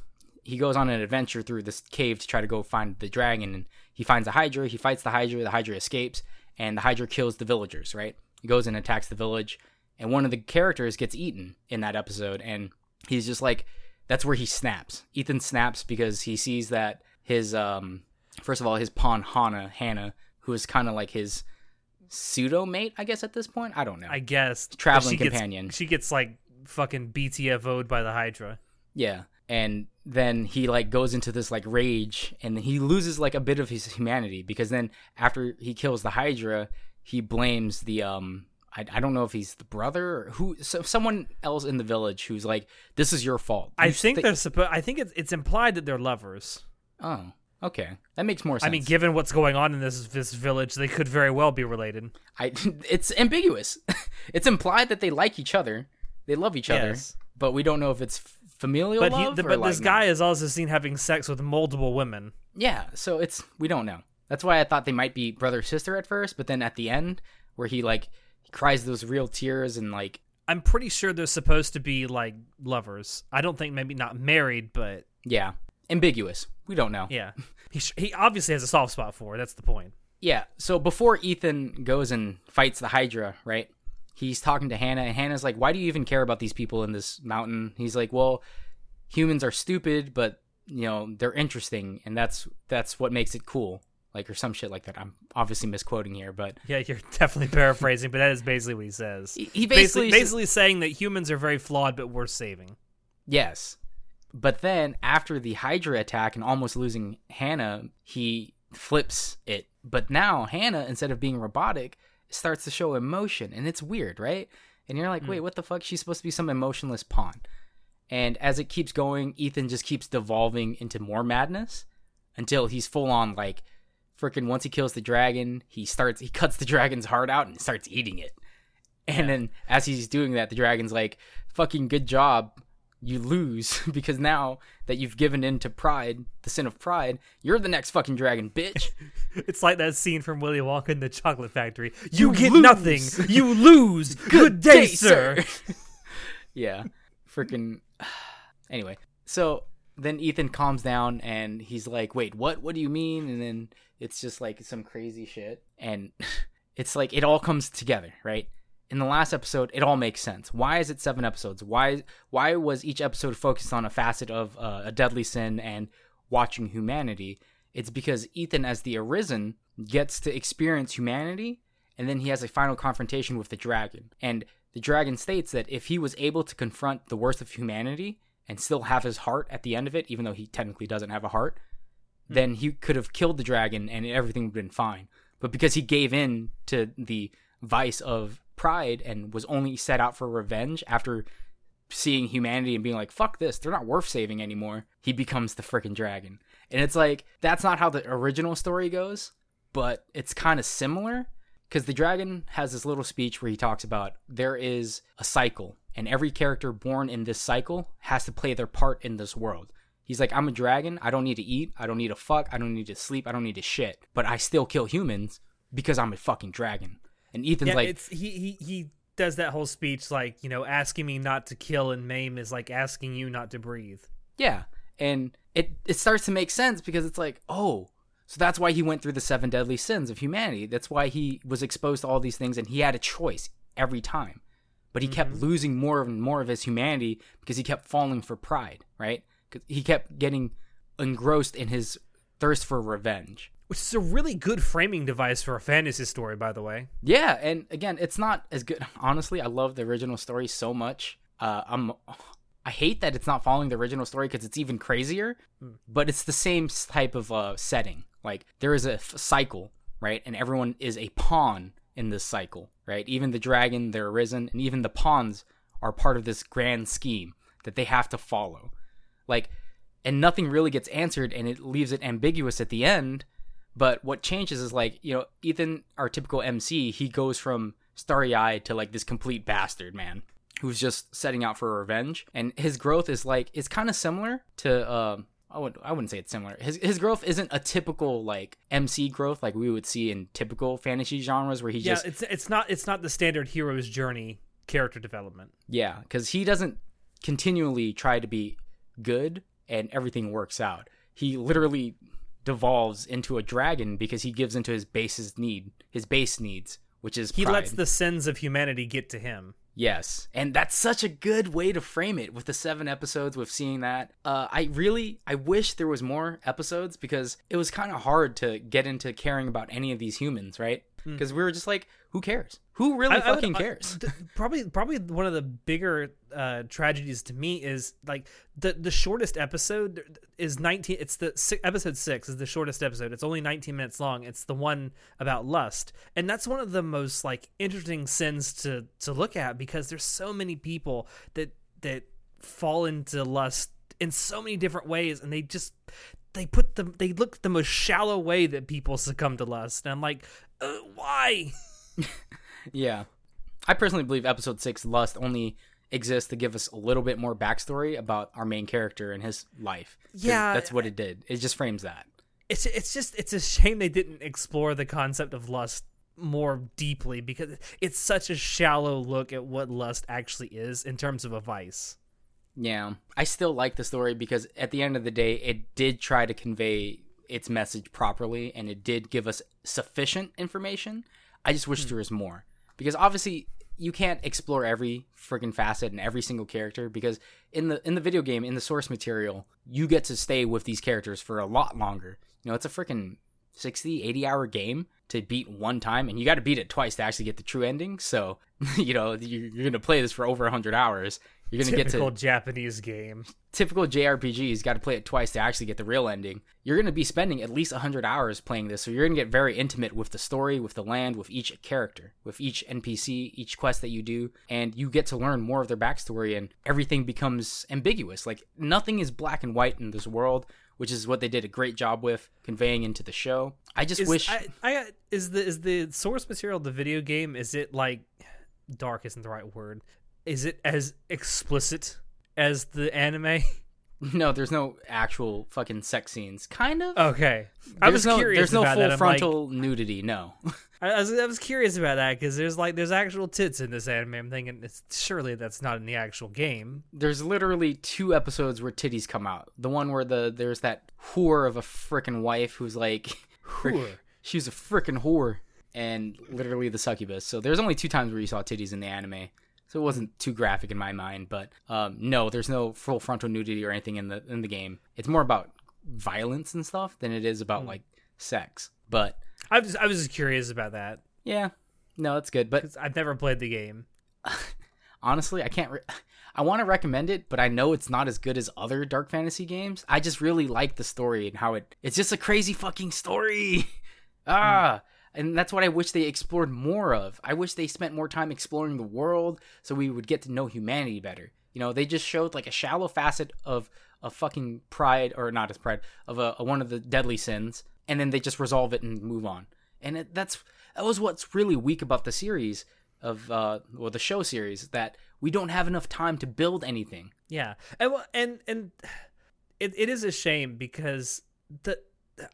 he goes on an adventure through this cave to try to go find the dragon. And he finds the Hydra. He fights the Hydra. The Hydra escapes. And the Hydra kills the villagers, right? He goes and attacks the village, and one of the characters gets eaten in that episode, and he's just like, that's where he snaps. Ethan snaps because he sees that his um, first of all, his pawn Hannah, Hannah, who is kind of like his pseudo mate, I guess at this point. I don't know. I guess Traveling she gets- companion. she gets like fucking BTFO'd by the Hydra. Yeah. And then he like goes into this like rage and he loses like a bit of his humanity because then after he kills the Hydra, he blames the um I, I don't know if he's the brother or who so someone else in the village who's like this is your fault. I think thi- they're supposed. I think it's, it's implied that they're lovers. Oh, okay. That makes more sense. I mean, given what's going on in this this village, they could very well be related. I it's ambiguous. it's implied that they like each other. They love each other, but we don't know if it's familial But he, love the, but like this guy is also seen having sex with multiple women. Yeah, so it's we don't know. That's why I thought they might be brother sister at first, but then at the end where he like he cries those real tears and like I'm pretty sure they're supposed to be like lovers. I don't think maybe not married, but yeah, ambiguous. We don't know. yeah, he sh- he obviously has a soft spot for her. That's the point. Yeah, so before Ethan goes and fights the Hydra, right? He's talking to Hannah and Hannah's like, "Why do you even care about these people in this mountain?" He's like, "Well, humans are stupid, but you know, they're interesting and that's that's what makes it cool." Like or some shit like that. I'm obviously misquoting here, but Yeah, you're definitely paraphrasing, but that is basically what he says. he, he basically, basically basically saying that humans are very flawed but worth saving. Yes. But then after the Hydra attack and almost losing Hannah, he flips it. But now Hannah, instead of being robotic, starts to show emotion. And it's weird, right? And you're like, hmm. wait, what the fuck? She's supposed to be some emotionless pawn. And as it keeps going, Ethan just keeps devolving into more madness until he's full on like freaking once he kills the dragon, he starts he cuts the dragon's heart out and starts eating it. And then as he's doing that, the dragon's like, fucking good job. You lose because now that you've given in to pride, the sin of pride, you're the next fucking dragon, bitch. It's like that scene from Willy Wonka in the Chocolate Factory. You, You get lose. nothing. You lose. Good day, sir. yeah. Freaking. Anyway, so then Ethan calms down and he's like, wait, what? What do you mean? And then it's just like some crazy shit. And it's like it all comes together, right? In the last episode, it all makes sense. Why is it seven episodes? Why why was each episode focused on a facet of uh, a deadly sin and watching humanity? It's because Ethan, as the Arisen, gets to experience humanity, and then he has a final confrontation with the dragon. And the dragon states that if he was able to confront the worst of humanity and still have his heart at the end of it, even though he technically doesn't have a heart, then he could have killed the dragon and everything would have been fine. But because he gave in to the vice of pride and was only set out for revenge after seeing humanity and being like, fuck this, they're not worth saving anymore, he becomes the freaking dragon. And it's like, that's not how the original story goes, but it's kind of similar because the dragon has this little speech where he talks about there is a cycle, and every character born in this cycle has to play their part in this world. He's like, I'm a dragon. I don't need to eat. I don't need to fuck. I don't need to sleep. I don't need to shit. But I still kill humans because I'm a fucking dragon. And Ethan's Yeah, like, it's he, he he does that whole speech like you know asking me not to kill and maim is like asking you not to breathe. Yeah. And it it starts to make sense because it's like, oh, so that's why he went through the seven deadly sins of humanity. That's why he was exposed to all these things and he had a choice every time. But he kept mm-hmm. losing more and more of his humanity because he kept falling for pride, right? he kept getting engrossed in his thirst for revenge. Which is a really good framing device for a fantasy story, by the way. Yeah, and again, it's not as good. Honestly, I love the original story so much. Uh, I'm, I hate that it's not following the original story because it's even crazier. But it's the same type of uh, setting. Like there is a f- cycle, right, and everyone is a pawn in this cycle, right? Even the dragon, they're arisen, and even the pawns are part of this grand scheme that they have to follow. Like, and nothing really gets answered, and it leaves it ambiguous at the end. But what changes is like, you know, Ethan, our typical MC, he goes from starry eyed to like this complete bastard, man, who's just setting out for revenge. And his growth is like, it's kind of similar to, um, I, would, I wouldn't say it's similar. His, his growth isn't a typical like MC growth like we would see in typical fantasy genres where he Yeah, just, it's it's not it's not the standard hero's journey character development. yeah, because he doesn't continually try to be good and everything works out. He literally devolves into a dragon because he gives into his base's need, his base needs, which is He pride. lets the sins of humanity get to him. Yes, and that's such a good way to frame it with the seven episodes. With seeing that, uh, I really, I wish there was more episodes because it was kind of hard to get into caring about any of these humans, right? Because we were just like, who cares? Who really. I- I would- fucking I- cares? probably, probably one of the bigger uh, tragedies to me is like the the shortest episode is nineteen. It's the si- episode six is the shortest episode. It's only nineteen minutes long. It's the one about lust, and that's one of the most like interesting sins to to look at because there's so many people that that fall into lust in so many different ways, and they just they put the they look the most shallow way that people succumb to lust, and I'm like, uh, why? Yeah. I personally believe episode six, Lust, only exists to give us a little bit more backstory about our main character and his life. Yeah, That's what it did. It just frames that. it's it's just it's a shame they didn't explore the concept of lust more deeply because it's such a shallow look at what lust actually is in terms of a vice. Yeah. I still like the story because at the end of the day, it did try to convey its message properly and it did give us sufficient information. I just wish hmm. there was more. Because obviously you can't explore every freaking facet and every single character because in the in the video game in the source material you get to stay with these characters for a lot longer. You know it's a freaking 60 80 hour game to beat one time and you got to beat it twice to actually get the true ending. So you know you're, you're gonna play this for over 100 hours you're gonna Typical get to Japanese game. typical JRPGs got to play it twice to actually get the real ending. You're going to be spending at least 100 hours playing this, so you're going to get very intimate with the story, with the land, with each character, with each NPC, each quest that you do, and you get to learn more of their backstory, and everything becomes ambiguous. Like, nothing is black and white in this world, which is what they did a great job with conveying into the show. I just Is, wish. I, I is the is the source material of the video game is it like dark isn't the right word. Is it as explicit as the anime? no, there's no actual fucking sex scenes. Kind of. Okay. I was no, curious There's no full that. I'm like- frontal nudity. No. I was, I was curious about that because there's like there's actual tits in this anime. I'm thinking it's surely that's not in the actual game. there's literally two episodes where titties come out. The one where the there's that whore of a frickin' wife who's like, Whore. she's a frickin' whore, and literally the succubus. So there's only two times where you saw titties in the anime. So it wasn't too graphic in my mind, but um, no, there's no full frontal nudity or anything in the in the game. It's more about violence and stuff than it is about like sex. But I was I was just curious about that yeah, no, it's good. But I've never played the game. honestly, I can't. Re- I want to recommend it, but I know it's not as good as other dark fantasy games. I just really like the story and how it. It's just a crazy fucking story. ah, and that's what I wish they explored more of. I wish they spent more time exploring the world so we would get to know humanity better. You know, they just showed like a shallow facet of a fucking pride, or not as pride, of a, a one of the deadly sins, and then they just resolve it and move on. And it, that's that was what's really weak about the series of uh well the show series that we don't have enough time to build anything. Yeah, and and and it, it is a shame because the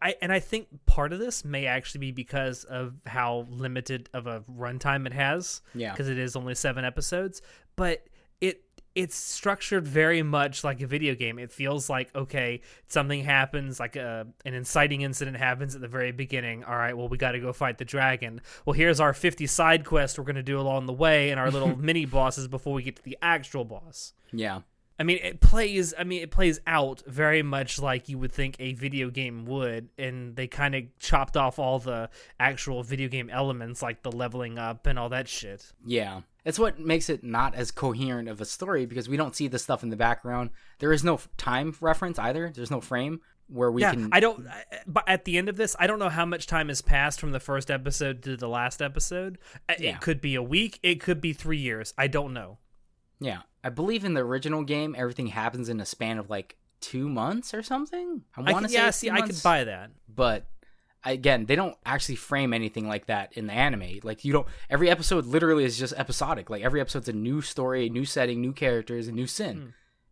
I and I think part of this may actually be because of how limited of a runtime it has. Yeah. because it is only seven episodes, but it it's structured very much like a video game. It feels like okay, something happens, like a an inciting incident happens at the very beginning. All right, well we got to go fight the dragon. Well, here's our 50 side quests we're going to do along the way and our little mini bosses before we get to the actual boss. Yeah. I mean, it plays. I mean, it plays out very much like you would think a video game would, and they kind of chopped off all the actual video game elements, like the leveling up and all that shit. Yeah. That's what makes it not as coherent of a story because we don't see the stuff in the background. There is no time reference either. There's no frame where we yeah, can I don't. But at the end of this, I don't know how much time has passed from the first episode to the last episode. Uh, Yeah. It could be a week. It could be three years. I don't know. Yeah. I believe in the original game everything happens in a span of like 2 months or something. I want to say yeah, see, two I could buy that. but again, they don't actually frame anything like that in the anime. Like you don't every episode literally is just episodic. Like every episode's a new story, a new setting, new characters, a new sin. Hmm.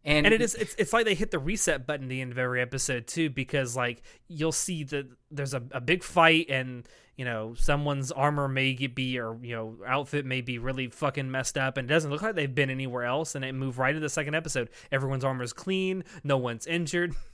And, and it is it's, it's like they hit the reset button at the end of every episode too because like you'll see that there's a, a big fight and you know someone's armor may be or you know outfit may be really fucking messed up and it doesn't look like they've been anywhere else and it moved right into the second episode everyone's armor is clean no one's injured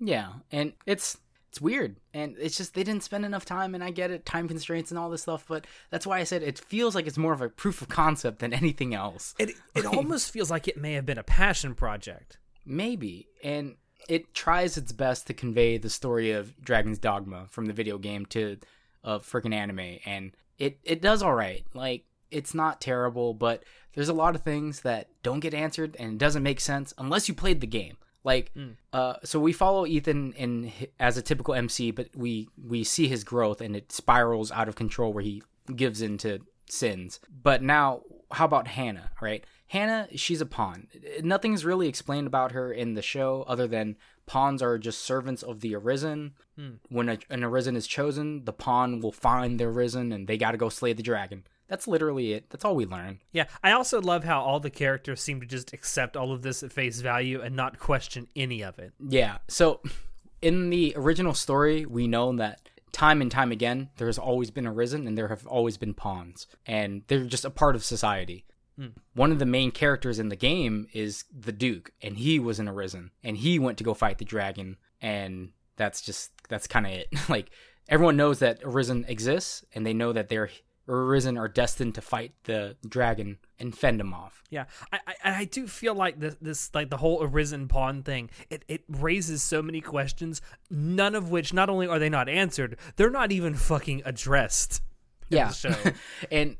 Yeah, and it's It's weird. And it's just they didn't spend enough time and I get it, time constraints and all this stuff, but that's why I said it feels like it's more of a proof of concept than anything else. It it almost feels like it may have been a passion project. Maybe. And it tries its best to convey the story of Dragon's Dogma from the video game to a freaking anime and it it does all right. Like it's not terrible, but there's a lot of things that don't get answered and it doesn't make sense unless you played the game. Like, uh, so we follow Ethan in as a typical MC, but we we see his growth and it spirals out of control where he gives into sins. But now, how about Hannah? Right, Hannah, she's a pawn. Nothing's really explained about her in the show other than pawns are just servants of the Arisen. Hmm. When a, an Arisen is chosen, the pawn will find the Arisen and they got to go slay the dragon. That's literally it. That's all we learn. Yeah, I also love how all the characters seem to just accept all of this at face value and not question any of it. Yeah. So in the original story, we know that time and time again, there has always been arisen and there have always been pawns, and they're just a part of society. One of the main characters in the game is the Duke, and he was an arisen, and he went to go fight the dragon, and that's just that's kind of it. like everyone knows that arisen exists, and they know that they're arisen are destined to fight the dragon and fend him off. Yeah, I, I I do feel like this this like the whole arisen pawn thing. It it raises so many questions, none of which not only are they not answered, they're not even fucking addressed. in yeah the show. and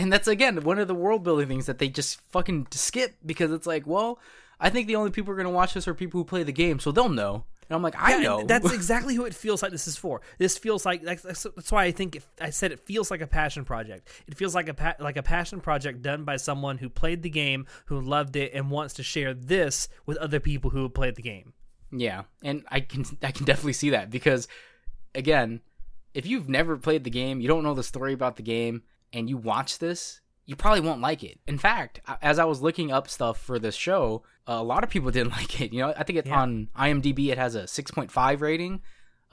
and that's again one of the world building things that they just fucking skip because it's like well i think the only people who are going to watch this are people who play the game so they'll know and i'm like i Yeah, know That's exactly who it feels like this is for. This feels like that's, that's that's why I think it, I said it feels like a passion project. It feels like a pa- like a passion project done by someone who played the game, who loved it, and wants to share this with other people who have played the game. yeah and i can i can definitely see that because again if you've never played the game you don't know the story about the game and you watch this you probably won't like it in fact as i was looking up stuff for this show a lot of people didn't like it you know i think it's Yeah. on imdb it has a 6.5 rating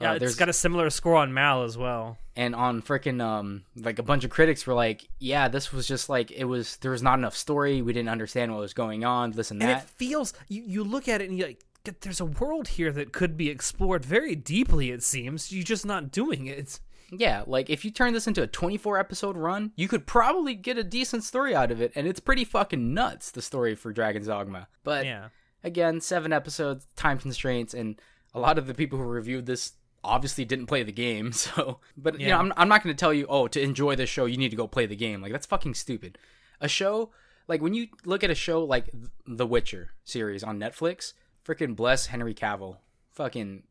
Yeah, Uh, it's got a similar score on Mal as well. and on freaking um like a bunch of critics were like yeah this was just like it was there was not enough story we didn't understand what was going on this and And that it feels you, you look at it and you're like, there's a world here that could be explored very deeply. It seems you're just not doing it. Yeah like if you turn this into a 24 episode run you could probably get a decent story out of it and it's pretty fucking nuts the story for dragon's dogma but Yeah. again seven episodes time constraints and a lot of the people who reviewed this obviously didn't play the game so but you know Yeah. I'm, I'm not going to tell you oh to enjoy this show you need to go play the game like that's fucking stupid a show like when you look at a show like the witcher series on netflix freaking bless henry cavill fucking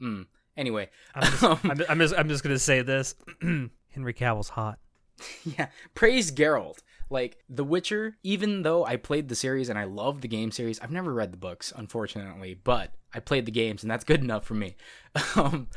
mm. Anyway I'm just, I'm, I'm just, I'm just gonna say this: Henry Cavill's hot. yeah praise geralt. Like the witcher even though i played the series and i love the game series i've never read the books unfortunately but i played the games and that's good enough for me. Um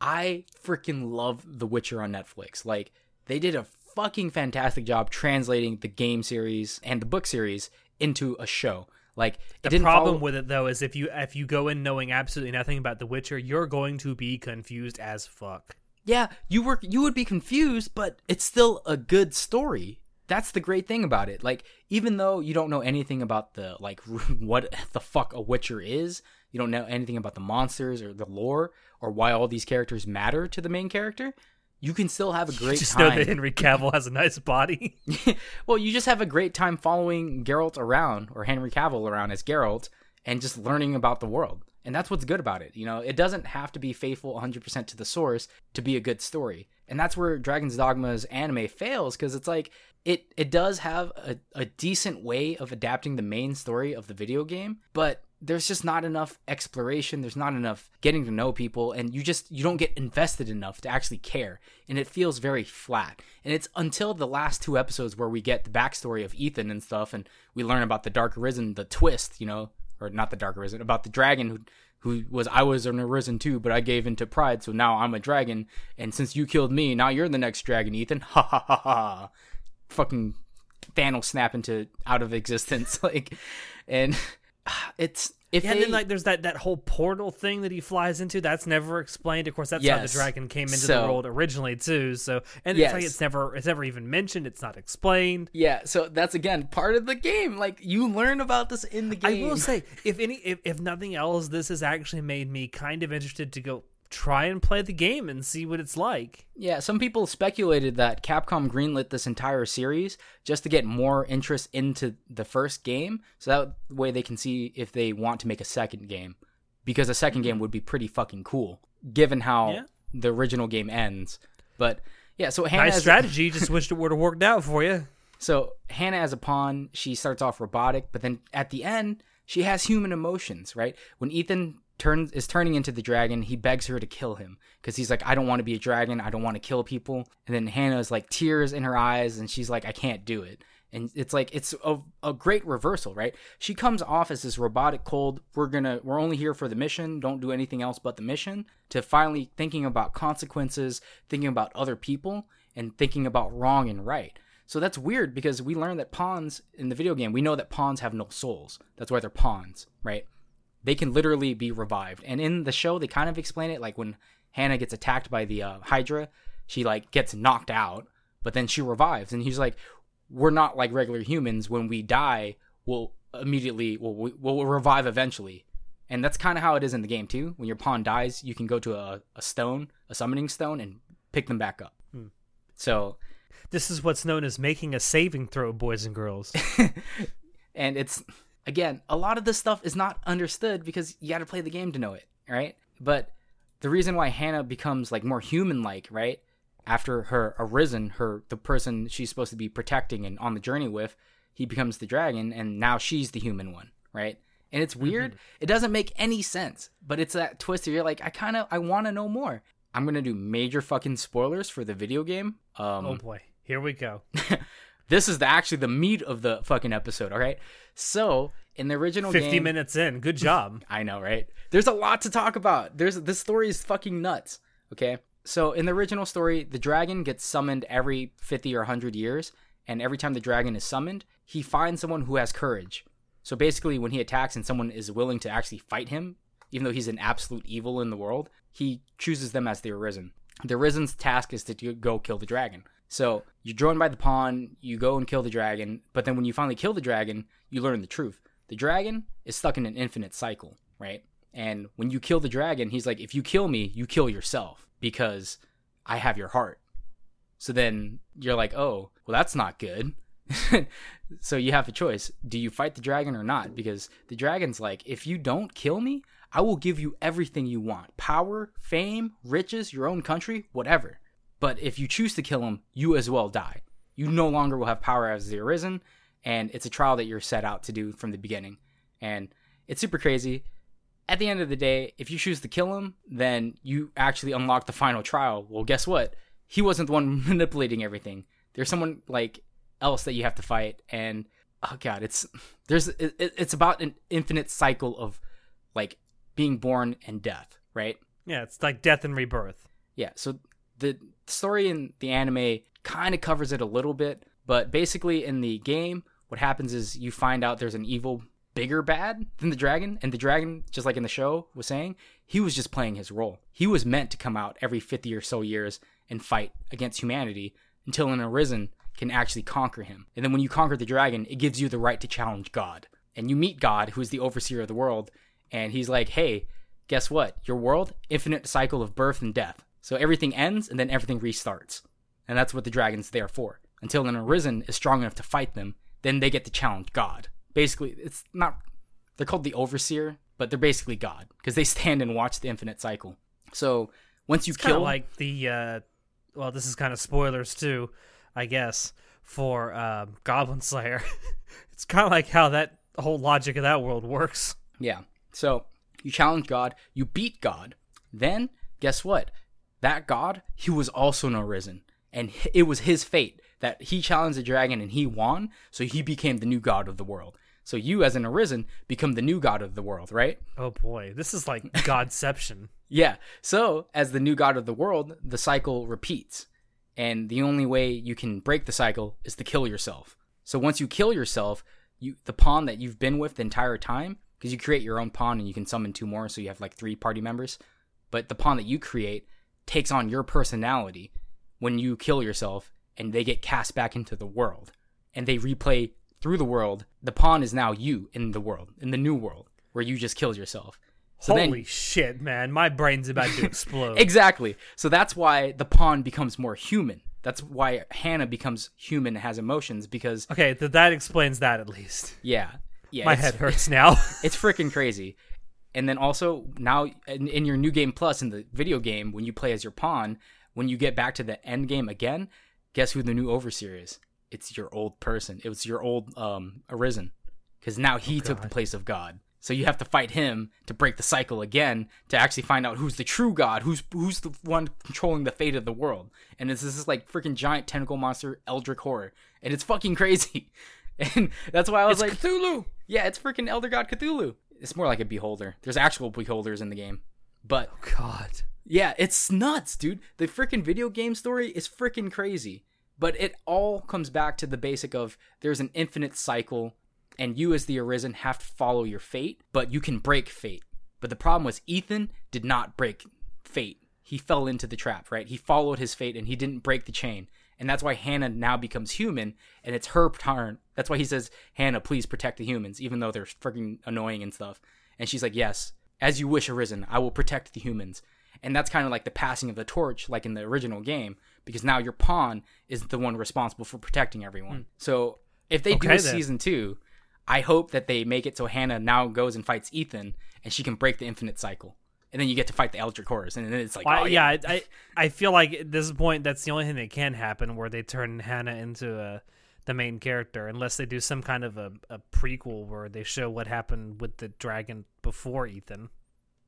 i freaking love the witcher on netflix. Like they did a fucking fantastic job translating the game series and the book series into a show like The problem follow- with it though is if you if you go in knowing absolutely nothing about The Witcher, you're going to be confused as fuck. Yeah, you were you would be confused, but it's still a good story. That's the great thing about it. Like even though you don't know anything about the like what the fuck a witcher is, you don't know anything about the monsters or the lore or why all these characters matter to the main character, you can still have a great time. Just time. know that Henry Cavill has a nice body. well, you just have a great time following Geralt around or Henry Cavill around as Geralt and just learning about the world. And that's what's good about it. You know, it doesn't have to be faithful 100% to the source to be a good story. And that's where Dragon's Dogma's anime fails because it's like it it does have a, a decent way of adapting the main story of the video game, but there's just not enough exploration there's not enough getting to know people and you just you don't get invested enough to actually care and it feels very flat. And it's until the last two episodes where we get the backstory of ethan and stuff and we learn about the dark arisen the twist you know or not the dark arisen about the dragon who who was i was an arisen too but i gave into pride so now i'm a dragon and since you killed me now you're the next dragon ethan. Ha ha ha ha. Fucking Thanos snap into out of existence like and it's if Yeah, and then like there's that that whole portal thing that he flies into. That's never explained. Of course, that's how the dragon came into So- the world originally too. So and it's like it's never it's never even mentioned. It's not explained. yeah so that's again part of the game like you learn about this in the game. I will say, if any, if, if nothing else, this has actually made me kind of interested to go try and play the game and see what it's like. Yeah, some people speculated that Capcom greenlit this entire series just to get more interest into the first game, so that way they can see if they want to make a second game. Because a second game mm-hmm. would be pretty fucking cool, given how Yeah. the original game ends. But yeah, so Hannah Nice strategy. Just wished it would have worked out for you. So Hannah as a pawn, she starts off robotic, but then at the end, she has human emotions, right? When Ethan turns is turning into the dragon, he begs her to kill him because he's like, I don't want to be a dragon, I don't want to kill people. And then Hannah is like tears in her eyes, and she's like, I can't do it. And it's like it's a, a great reversal, right? She comes off as this robotic, cold. We're gonna, we're only here for the mission. Don't do anything else but the mission. To finally thinking about consequences, thinking about other people, and thinking about wrong and right. So that's weird because we learned that pawns in the video game, we know that pawns have no souls. That's why they're pawns, right? They can literally be revived. And in the show, they kind of explain it like when Hannah gets attacked by the uh, Hydra, she like gets knocked out, but then she revives. And he's like, we're not like regular humans. When we die, we'll immediately, we'll, we'll revive eventually. And that's kind of how it is in the game too. When your pawn dies, you can go to a, a stone, a summoning stone, and pick them back up. So This is what's known as making a saving throw, boys and girls. and it's again a lot of this stuff is not understood because you got to play the game to know it right? But the reason why hannah becomes like more human like right after her arisen her the person she's supposed to be protecting and on the journey with he becomes the dragon and now she's the human one right? And it's weird. It doesn't make any sense but it's that twist where you're like i kind of i want to know more. I'm gonna do major fucking spoilers for the video game. Um oh boy, here we go. this is the, actually the meat of the fucking episode all right so in the original 50 game, minutes in. Good job. I know, right? There's a lot to talk about. There's this story is fucking nuts. Okay, so in the original story, the dragon gets summoned every 50 or 100 years, and every time the dragon is summoned, he finds someone who has courage. So basically, when he attacks and someone is willing to actually fight him, even though he's an absolute evil in the world, he chooses them as the Arisen. The Arisen's task is to go kill the dragon. So you're joined by the pawn, you go and kill the dragon, but then when you finally kill the dragon, you learn the truth. The dragon is stuck in an infinite cycle, right? And when you kill the dragon, he's like, if you kill me, you kill yourself because I have your heart. So then you're like, oh, well, that's not good. so you have a choice. Do you fight the dragon or not? Because the dragon's like, if you don't kill me, I will give you everything you want power, fame, riches, your own country, whatever. But if you choose to kill him, you as well die. You no longer will have power as the Arisen, and it's a trial that you're set out to do from the beginning. And it's super crazy. At the end of the day, if you choose to kill him, then you actually unlock the final trial. Well, guess what? He wasn't the one manipulating everything. There's someone like else that you have to fight, and oh god, it's there's it, it's about an infinite cycle of like being born and death, right? Yeah, it's like death and rebirth. Yeah, so the story in the anime kind of covers it a little bit, but basically in the game, what happens is you find out there's an evil bigger bad than the dragon, and the dragon, just like in the show was saying, he was just playing his role. He was meant to come out every 50 or so years and fight against humanity until an arisen can actually conquer him. And then when you conquer the dragon, it gives you the right to challenge God. And you meet God, who is the overseer of the world, and he's like, "Hey, guess what? Your world, infinite cycle of birth and death. So everything ends and then everything restarts. And that's what the dragon's there for. Until an arisen is strong enough to fight them, then they get to challenge God. Basically, it's not they're called the overseer, but they're basically God because they stand and watch the infinite cycle. So once you Kind kill like the uh well, this is kind of spoilers too, I guess, for um, Goblin Slayer. it's kind of like how that whole logic of that world works. Yeah. So you challenge God, you beat God. Then guess what? That God, he was also an arisen, and it was his fate that he challenged the dragon and he won. So he became the new God of the world. So you, as an arisen, become the new God of the world, right? Oh boy, this is like Godception. Yeah. So, as the new god of the world, the cycle repeats. And the only way you can break the cycle is to kill yourself. So, once you kill yourself, you the pawn that you've been with the entire time, because you create your own pawn and you can summon two more, so you have like three party members. But the pawn that you create takes on your personality when you kill yourself and they get cast back into the world. And they replay through the world. The pawn is now you in the world, in the new world, where you just killed yourself So then- Holy shit, man! My brain's about to explode. Exactly. So that's why the pawn becomes more human. That's why Hannah becomes human and has emotions because okay, th- that explains that at least. yeah, yeah, My head hurts now. It's freaking crazy. And then also now in, in your new game plus in the video game when you play as your pawn, when you get back to the end game again, guess who the new overseer is? It's your old person. It was your old um Arisen. Cuz now he took the place of God. So you have to fight him to break the cycle again to actually find out who's the true God, who's who's the one controlling the fate of the world. And it's this is like freaking giant tentacle monster Eldritch horror. And it's fucking crazy. And that's why I was like Cthulhu. Yeah, it's freaking Elder God Cthulhu. It's more like a beholder. There's actual beholders in the game. But oh, God. yeah, it's nuts, dude. The freaking video game story is freaking crazy. But it all comes back to the basic of there's an infinite cycle, and you as the Arisen have to follow your fate, but you can break fate. But the problem was Ethan did not break fate. He fell into the trap, right? He followed his fate and he didn't break the chain. And that's why Hannah now becomes human, and it's her turn. That's why he says, Hannah, please protect the humans, even though they're freaking annoying and stuff. And she's like, Yes, as you wish, Arisen, I will protect the humans. And that's kind of like the passing of the torch, like in the original game, because now your pawn is the one responsible for protecting everyone. Hmm. So if they do a season two, I hope that they make it so Hannah now goes and fights Ethan, and she can break the infinite cycle. And then you get to fight the Eldritch Horrors, and then it's like, Well, oh, yeah, I, I I feel like at this point that's the only thing that can happen where they turn Hannah into a the main character, unless they do some kind of a, a prequel where they show what happened with the dragon before Ethan.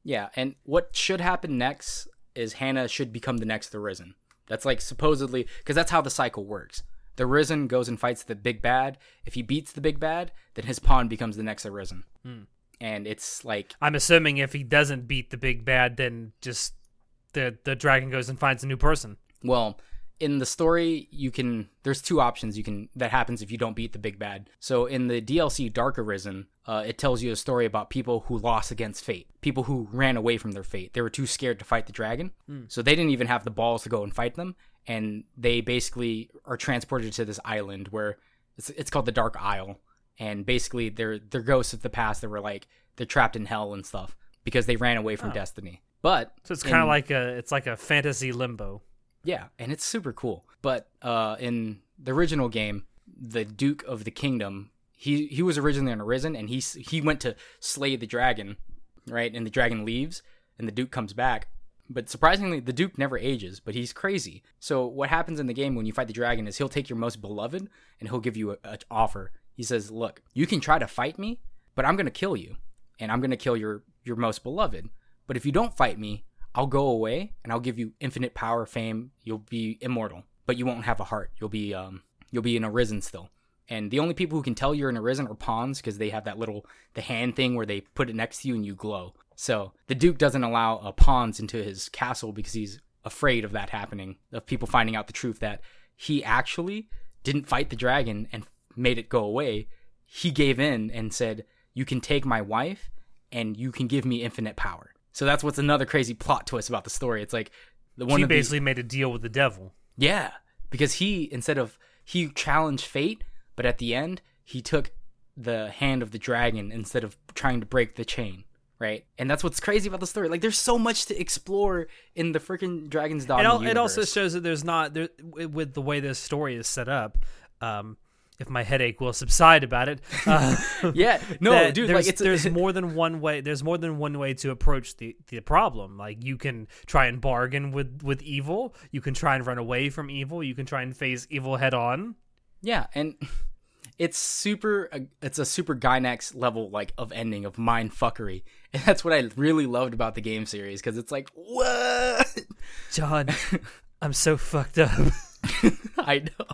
Yeah, and what should happen next is Hannah should become the next Arisen. That's like supposedly because that's how the cycle works. The Arisen goes and fights the big bad. If he beats the big bad, then his pawn becomes the next Arisen. Hmm. And it's like I'm assuming if he doesn't beat the big bad, then just the the dragon goes and finds a new person. Well, in the story, you can. There's two options you can that happens if you don't beat the big bad. So in the DLC Dark Arisen, uh, it tells you a story about people who lost against fate, people who ran away from their fate. They were too scared to fight the dragon, so they didn't even have the balls to go and fight them, and they basically are transported to this island where it's it's called the Dark Isle, and basically they're they're ghosts of the past that were like they're trapped in hell and stuff because they ran away from Oh. destiny. But So it's kind of like a it's like a fantasy limbo. yeah, and it's super cool. But uh, in the original game, the Duke of the Kingdom, he he was originally an Arisen, and he he went to slay the dragon, right? And the dragon leaves, and the Duke comes back. But surprisingly, the Duke never ages, but he's crazy. So what happens in the game when you fight the dragon is he'll take your most beloved, and he'll give you a, a offer. He says, "Look, you can try to fight me, but I'm gonna kill you, and I'm gonna kill your your most beloved. But if you don't fight me, I'll go away and I'll give you infinite power, fame. You'll be immortal, but you won't have a heart. You'll be um you'll be an arisen still. And the only people who can tell you're an arisen are pawns because they have that little the hand thing where they put it next to you and you glow. So the duke doesn't allow uh, pawns into his castle because he's afraid of that happening, of people finding out the truth that he actually didn't fight the dragon and made it go away. He gave in and said, "You can take my wife, and you can give me infinite power." So that's what's another crazy plot twist about the story. It's like the one he of these- basically made a deal with the devil. yeah, because he instead of he challenged fate, but at the end he took the hand of the dragon instead of trying to break the chain, right? And that's what's crazy about the story. Like there's so much to explore in the freaking Dragon's Dogma It, al- universe. it also shows that there's not there with the way this story is set up. Um, if my headache will subside about it, uh, yeah, no, dude, there's, like it's there's more than one way. There's more than one way to approach the the problem. Like you can try and bargain with with evil. You can try and run away from evil. You can try and face evil head on. Yeah, and it's super. It's a super Gainax level like of ending of mind fuckery, and that's what I really loved about the game series because it's like what John, I'm so fucked up. I know.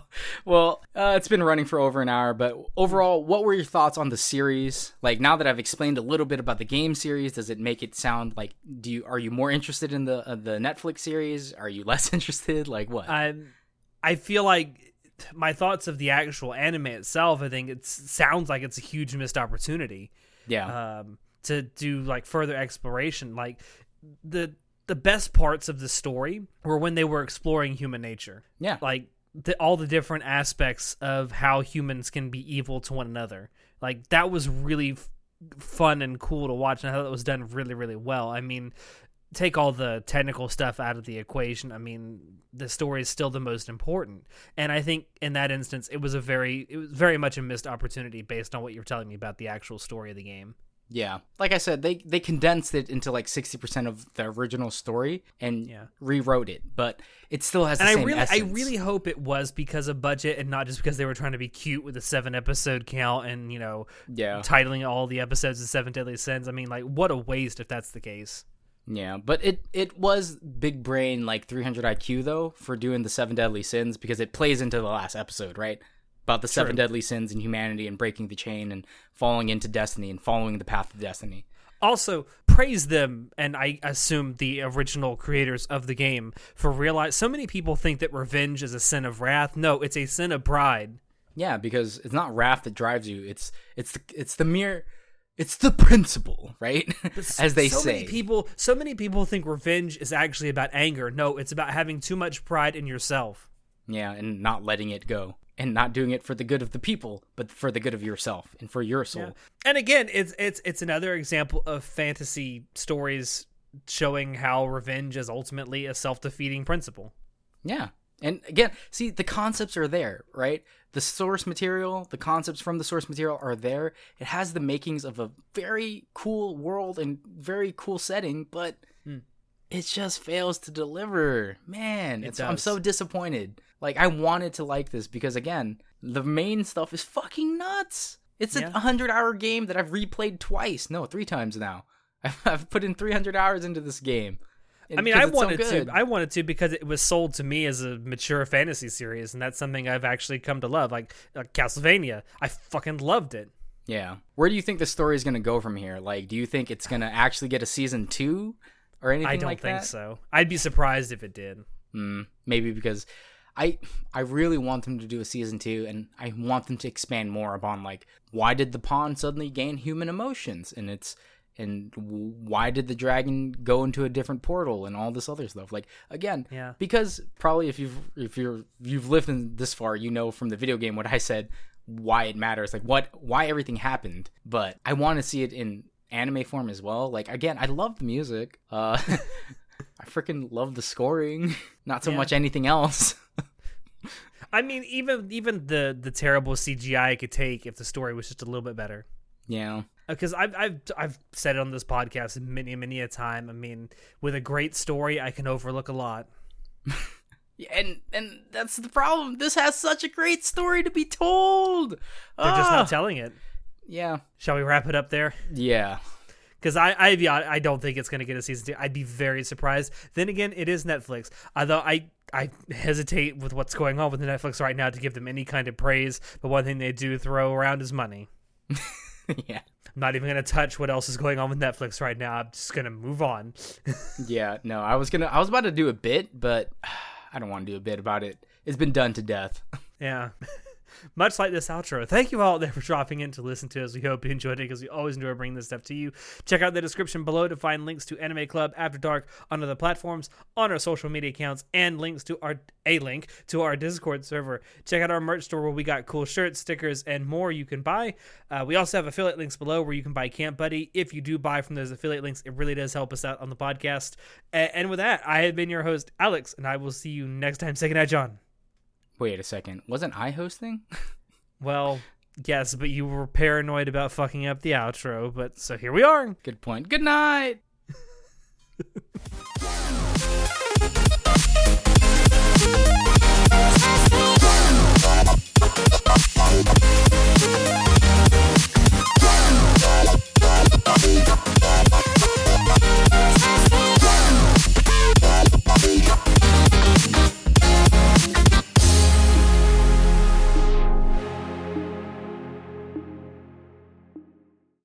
Well, uh, it's been running for over an hour, but overall, what were your thoughts on the series? Like now that I've explained a little bit about the game series, does it make it sound like do you are you more interested in the uh, the Netflix series? Are you less interested? Like what? I I feel like my thoughts of the actual anime itself. I think it sounds like it's a huge missed opportunity. yeah, um, to do like further exploration. Like the the best parts of the story were when they were exploring human nature, yeah, like the, all the different aspects of how humans can be evil to one another. Like that was really f- fun and cool to watch, and I thought it was done really, really well. I mean, take all the technical stuff out of the equation. I mean, the story is still the most important, and I think in that instance, it was a very, it was very much a missed opportunity based on what you're telling me about the actual story of the game. Yeah, like I said, they they condensed it into like sixty percent of the original story and Yeah. rewrote it, but it still has the And I really, essence. I really hope it was because of budget and not just because they were trying to be cute with a seven episode count and you know yeah, titling all the episodes as Seven Deadly Sins. I mean, like, what a waste if that's the case. yeah. But it it was big brain like three hundred IQ though for doing the seven deadly sins because it plays into the last episode, right? About the seven deadly sins and humanity and breaking the chain and falling into destiny and following the path of destiny. Also, praise them, and I assume the original creators of the game for realize. So many people think that revenge is a sin of wrath. No, it's a sin of pride. Yeah, because it's not wrath that drives you. It's it's the, it's the mere it's the principle, right? As they so say. many people, so many people think revenge is actually about anger. No, it's about having too much pride in yourself. Yeah, and not letting it go. And not doing it for the good of the people, but for the good of yourself and for your soul. And again, it's it's it's another example of fantasy stories showing how revenge is ultimately a self-defeating principle. Yeah. And again, see, the concepts are there, right? The source material, the concepts from the source material are there. It has the makings of a very cool world and very cool setting, but it just fails to deliver. Man, I'm so disappointed. Like, I wanted to like this because, again, the main stuff is fucking nuts. It's a Yeah. 100 hour game that I've replayed twice. No, three times now. I've, I've put in 300 hours into this game. I mean, I wanted to. I wanted to because it was sold to me as a mature fantasy series, and that's something I've actually come to love. Like uh, Castlevania, I fucking loved it. Yeah. Where do you think the story is going to go from here? Like, do you think it's going to actually get a season two or anything I don't like think that? so. I'd be surprised if it did. Mm, maybe because I I really want them to do a season two, and I want them to expand more upon like why did the pawn suddenly gain human emotions, and it's and why did the dragon go into a different portal and all this other stuff like again Yeah. because probably if you've if you're you've lived in this far you know from the video game what i said why it matters like what why everything happened but i want to see it in anime form as well like again i love the music uh i freaking love the scoring not so Yeah. much anything else I mean, even even the the terrible CGI it could take if the story was just a little bit better. yeah Because I've I've I've said it on this podcast many many a time. I mean, with a great story, I can overlook a lot. Yeah, and and that's the problem this has such a great story to be told They're just Ah! not telling it. Yeah Shall we wrap it up there? yeah Because I, I, I don't think it's going to get a season two. I'd be very surprised. Then again, it is Netflix. Although I, I hesitate with what's going on with Netflix right now to give them any kind of praise. But one thing they do throw around is money. yeah I'm not even going to touch what else is going on with Netflix right now. I'm just going to move on. Yeah, no, I was gonna, I was about to do a bit, but I don't want to do a bit about it. It's been done to death. Yeah. Much like this outro. Thank you all there for dropping in to listen to us. We hope you enjoyed it because we always enjoy bringing this stuff to you. Check out the description below to find links to Anime Club After Dark on other platforms, on our social media accounts, and links to our a link to our Discord server. Check out our merch store where we got cool shirts, stickers, and more you can buy. Uh, we also have affiliate links below where you can buy Camp Buddy. If you do buy from those affiliate links, it really does help us out on the podcast. And with that, I have been your host, Alex, and I will see you next time. Say goodnight, John. Wait a second. Wasn't I hosting? well, yes, but you were paranoid about fucking up the outro, but so here we are. Good point. Good night.